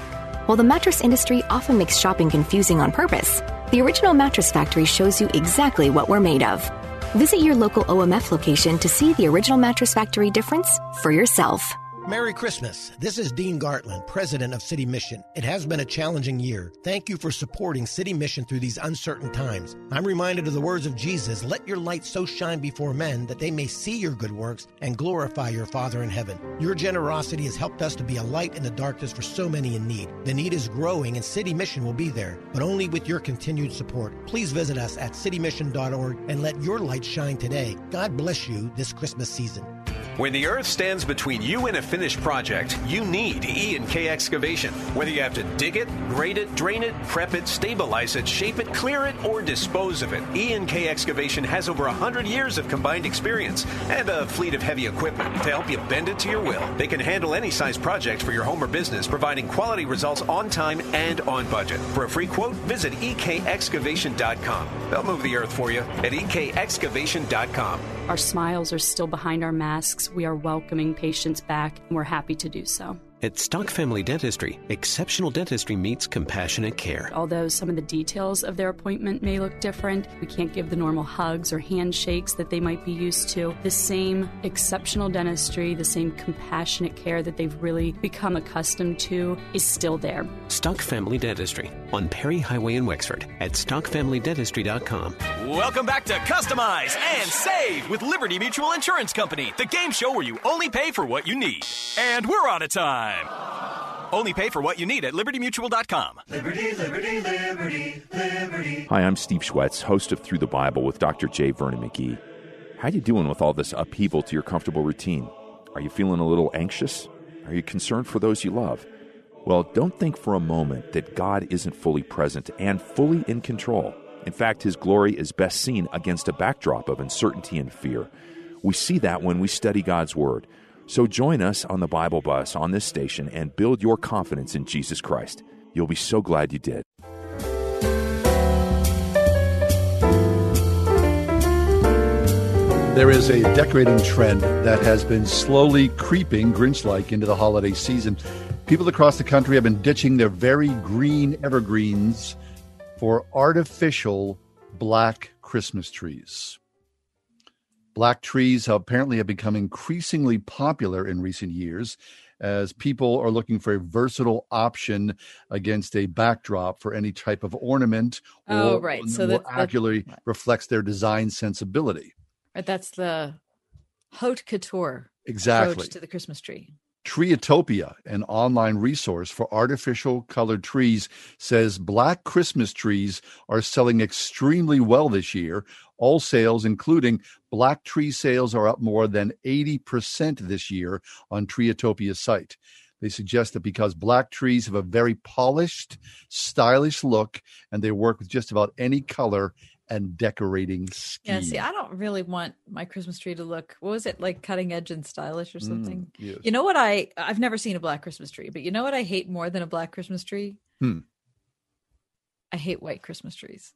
While the mattress industry often makes shopping confusing on purpose, the Original Mattress Factory shows you exactly what we're made of. Visit your local OMF location to see the Original Mattress Factory difference for yourself. Merry Christmas. This is Dean Gartland, president of City Mission. It has been a challenging year. Thank you for supporting City Mission through these uncertain times. I'm reminded of the words of Jesus Let your light so shine before men that they may see your good works and glorify your Father in heaven. Your generosity has helped us to be a light in the darkness for so many in need. The need is growing, and City Mission will be there, but only with your continued support. Please visit us at citymission.org and let your light shine today. God bless you this Christmas season. When the earth stands between you and a finished project, you need E and K excavation. Whether you have to dig it, grade it, drain it, prep it, stabilize it, shape it, clear it, or dispose of it, E and K excavation has over 100 years of combined experience and a fleet of heavy equipment to help you bend it to your will. They can handle any size project for your home or business, providing quality results on time and on budget. For a free quote, visit ekexcavation.com. They'll move the earth for you at ekexcavation.com. Our smiles are still behind our masks. We are welcoming patients back, and we're happy to do so. At Stock Family Dentistry, exceptional dentistry meets compassionate care. Although some of the details of their appointment may look different, we can't give the normal hugs or handshakes that they might be used to. The same exceptional dentistry, the same compassionate care that they've really become accustomed to is still there. Stock Family Dentistry on Perry Highway in Wexford at stockfamilydentistry.com. Welcome back to Customize and Save with Liberty Mutual Insurance Company, the game show where you only pay for what you need. And we're out of time. Only pay for what you need at libertymutual.com. Liberty, liberty, liberty, liberty. Hi, I'm Steve Schwetz, host of Thru the Bible with Dr. J. Vernon McGee. How are you doing with all this upheaval to your comfortable routine? Are you feeling a little anxious? Are you concerned for those you love? Well, don't think for a moment that God isn't fully present and fully in control. In fact, His glory is best seen against a backdrop of uncertainty and fear. We see that when we study God's Word. So join us on the Bible Bus on this station and build your confidence in Jesus Christ. You'll be so glad you did. There is a decorating trend that has been slowly creeping Grinch like into the holiday season. People across the country have been ditching their very green evergreens for artificial black Christmas trees. Black trees apparently have become increasingly popular in recent years as people are looking for a versatile option against a backdrop for any type of ornament Oh, or right. So that's- accurately reflects their design sensibility. Right, that's the haute couture Exactly. approach to the Christmas tree. Treetopia, an online resource for artificial colored trees, says black Christmas trees are selling extremely well this year. All sales, including black tree sales, are up more than 80% this year on Treetopia's site. They suggest that because black trees have a very polished, stylish look and they work with just about any color and decorating scheme. Yeah, see, I don't really want my Christmas tree to look what was it like cutting edge and stylish or something. Mm, yes. You know what I I've never seen a black Christmas tree, but you know what I hate more than a black Christmas tree? Hmm. I hate white Christmas trees.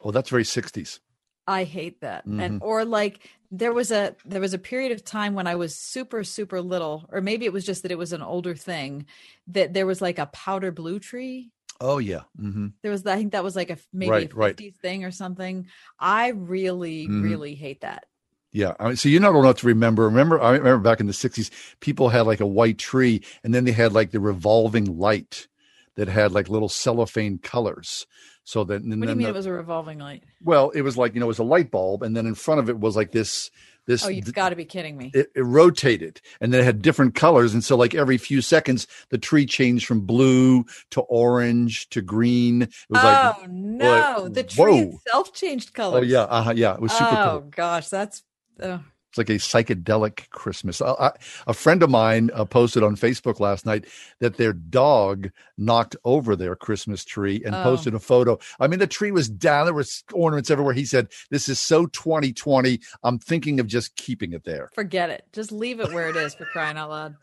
Oh, that's very 60s. I hate that. And Mhm. or like there was a there was a period of time when I was super super little or maybe it was just that it was an older thing that there was like a powder blue tree. Oh, yeah. hmm There was I think that was like a maybe Right, a right. thing or something. I really Mhm. really hate that. Yeah, I mean, so you're not old enough to remember. Remember, I remember back in the '60s, people had like a white tree, and then they had like the revolving light that had like little cellophane colors. So that What do you mean the- it was a revolving light? well, it was like you know, it was a light bulb, and then in front of it was like this this Oh, you've got to be kidding me. it, it rotated and then it had different colors and so like every few seconds the tree changed from blue to orange to green it was oh like no, like, the tree whoa. itself changed colors. oh yeah uh-huh, yeah it was super cool. oh cool gosh, that's. Uh, it's like a psychedelic christmas I, I, a friend of mine uh, posted on facebook last night that their dog knocked over their christmas tree and Oh. posted a photo i mean the tree was down there was ornaments everywhere he said this is so 2020 i'm thinking of just keeping it there forget it. Just leave it where it is for crying out loud.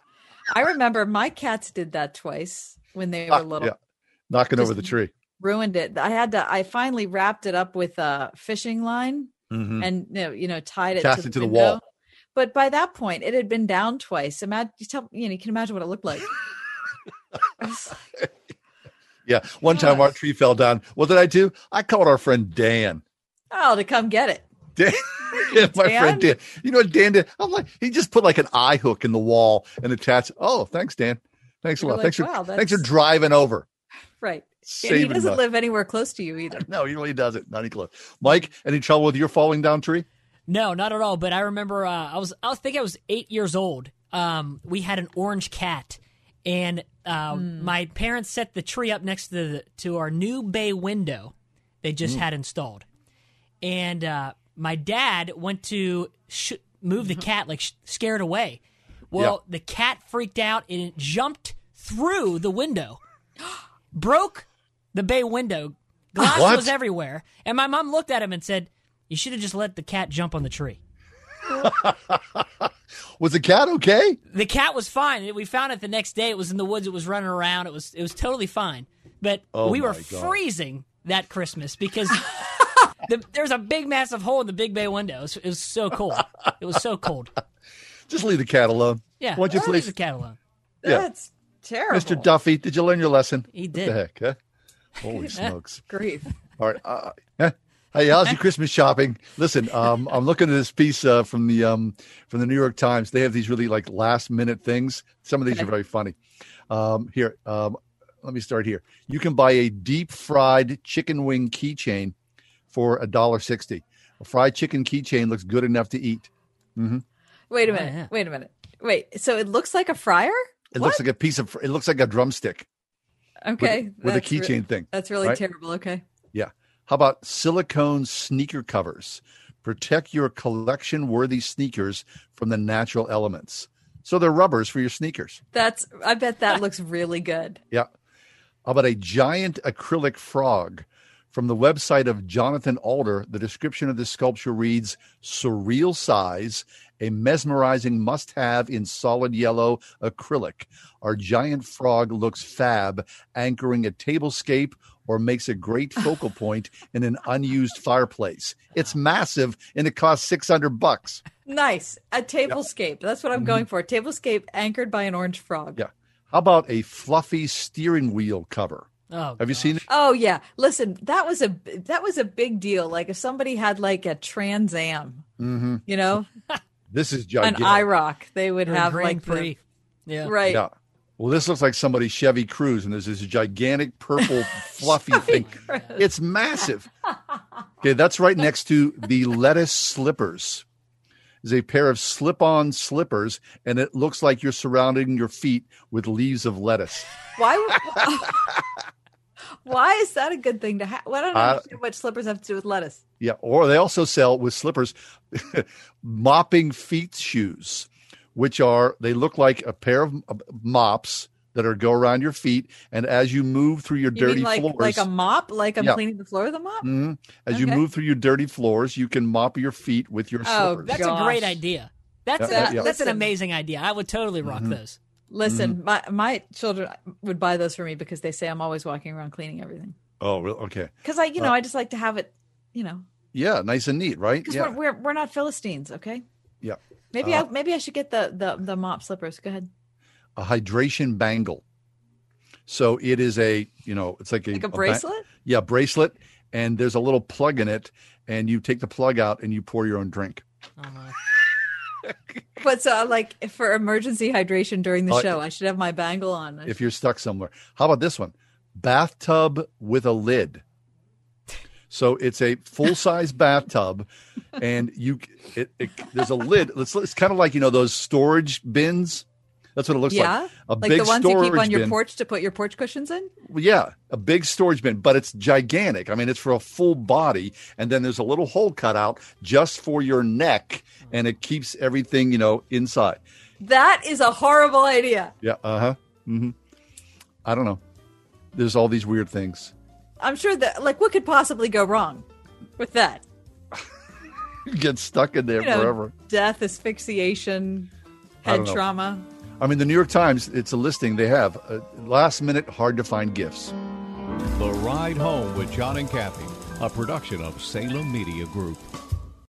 I remember my cats did that twice when they were Ah, little. yeah knocking over the tree Ruined it. I had to. I finally wrapped it up with a fishing line Mhm. and you know, you know tied it Cast to it to the wall. But by that point, it had been down twice. Imagine, you, tell, you know, you can imagine what it looked like. <laughs> Yeah. One time our tree fell down. What did I do? I called our friend Dan. oh, to come get it. <laughs> Dan, my Dan? friend Dan. You know what Dan did? I'm like, he just put like an eye hook in the wall and attached. Oh, thanks, Dan. Thanks a lot. like, thanks for wow, thanks for driving over. Right. And he doesn't the- live anywhere close to you either. <laughs> No, he really doesn't. Not even close. Mike, any trouble with your falling down tree? No, not at all. But I remember uh, I was I think I was eight years old. Um, we had an orange cat, and uh, my parents set the tree up next to the to our new bay window they just Mm. had installed, and uh, my dad went to sh- move the cat like sh- scare it away. Well, the cat freaked out and it jumped through the window, <gasps> broke the bay window. Ah, Glass What? was everywhere, and my mom looked at him and said, "You should have just let the cat jump on the tree." <laughs> Was the cat okay? The cat was fine. We found it the next day. It was in the woods. It was running around. It was it was totally fine. But Oh we were God. freezing that Christmas because <laughs> the, there was a big massive hole in the big bay window. It was, it was so cold. It was so cold. <laughs> Just leave the cat alone. Yeah, Won't you leave the cat alone. Yeah. That's terrible. Mr. Duffy, did you learn your lesson? He What did. the heck, huh? Holy <laughs> smokes. Grief. All right. Uh. <laughs> Hey, how's your Christmas shopping? Listen, um, I'm looking at this piece uh, from the um, from the New York Times. They have these really like last minute things. Some of these are very funny. Um, here, um, let me start here. You can buy a deep fried chicken wing keychain for a dollar sixty. A fried chicken keychain looks good enough to eat. hmm Wait a Oh, minute. yeah. Wait a minute. Wait. So it looks like a fryer? It looks like a piece of. It looks like a drumstick. Okay. with a that's re- keychain thing, That's really right? terrible. Okay. Yeah. How about silicone sneaker covers? Protect your collection worthy sneakers from the natural elements. So they're rubbers for your sneakers. That's. I bet that <laughs> looks really good. Yeah. How about a giant acrylic frog? From the website of Jonathan Adler, the description of this sculpture reads surreal size, a mesmerizing must have in solid yellow acrylic. Our giant frog looks fab, anchoring a tablescape or makes a great <laughs> focal point in an unused fireplace. It's massive and it costs 600 bucks. Nice. A tablescape. That's what I'm going for. A tablescape anchored by an orange frog. Mm-hmm. Yeah. How about a fluffy steering wheel cover? Oh, Have you seen it? Oh yeah. Listen, that was a that was a big deal. Like if somebody had like a Trans Am, Mm-hmm. you know, <laughs> This is gigantic. an gigantic. IROC, they would Or a have Grand like the- Yeah. right. Yeah. Well, this looks like somebody's Chevy Cruze, and there's this gigantic purple <laughs> fluffy thing. It's massive. Okay, that's right next to the lettuce slippers. Is a pair of slip-on slippers, and it looks like you're surrounding your feet with leaves of lettuce. Why? <laughs> would- Why is that a good thing to have? Well, I don't Uh, understand what slippers have to do with lettuce. Yeah, or they also sell with slippers <laughs> mopping feet shoes, which are they look like a pair of uh, mops that are go around your feet, and as you move through your You dirty mean like floors, like a mop? Like I'm Yeah. cleaning the floor with a mop? Mhm. As you move through your dirty floors, you can mop your feet with your Oh, slippers. That's a great idea. That's Yeah, a, yeah. that's an amazing idea. I would totally rock Mhm. those. Listen, Mm-hmm. my my children would buy those for me because they say I'm always walking around cleaning everything. Oh, really? Okay. Because I, you know, Uh, I just like to have it, you know, Yeah, nice and neat, right? because Yeah, we're, we're we're not Philistines, okay? yeah. Maybe Uh, I maybe I should get the the the mop slippers. Go ahead. a hydration bangle. So it is a, you know, it's like a, Like a ba- bracelet? yeah, bracelet, and there's a little plug in it, and you take the plug out and you pour your own drink. But so like for emergency hydration during the Uh, show, I should have my bangle on. if you're stuck somewhere. How about this one? bathtub with a lid. So it's a full size <laughs> bathtub, and you it, it, there's a lid. It's, it's kind of like you know those storage bins. That's what it looks yeah, like. A like big the ones you keep on your bin. porch to put your porch cushions in. Well, yeah, a big storage bin, but it's gigantic. I mean, it's for a full body, and then there's a little hole cut out just for your neck, and it keeps everything you know inside. That is a horrible idea. Yeah. Uh huh. Mm-hmm. I don't know. There's all these weird things. I'm sure that like what could possibly go wrong with that? <laughs> Get stuck in there You know, forever. death, asphyxiation, head trauma. I mean, the New York Times. It's a listing they have. Uh, last minute, hard to find gifts. The Ride Home with John and Kathy, a production of Salem Media Group.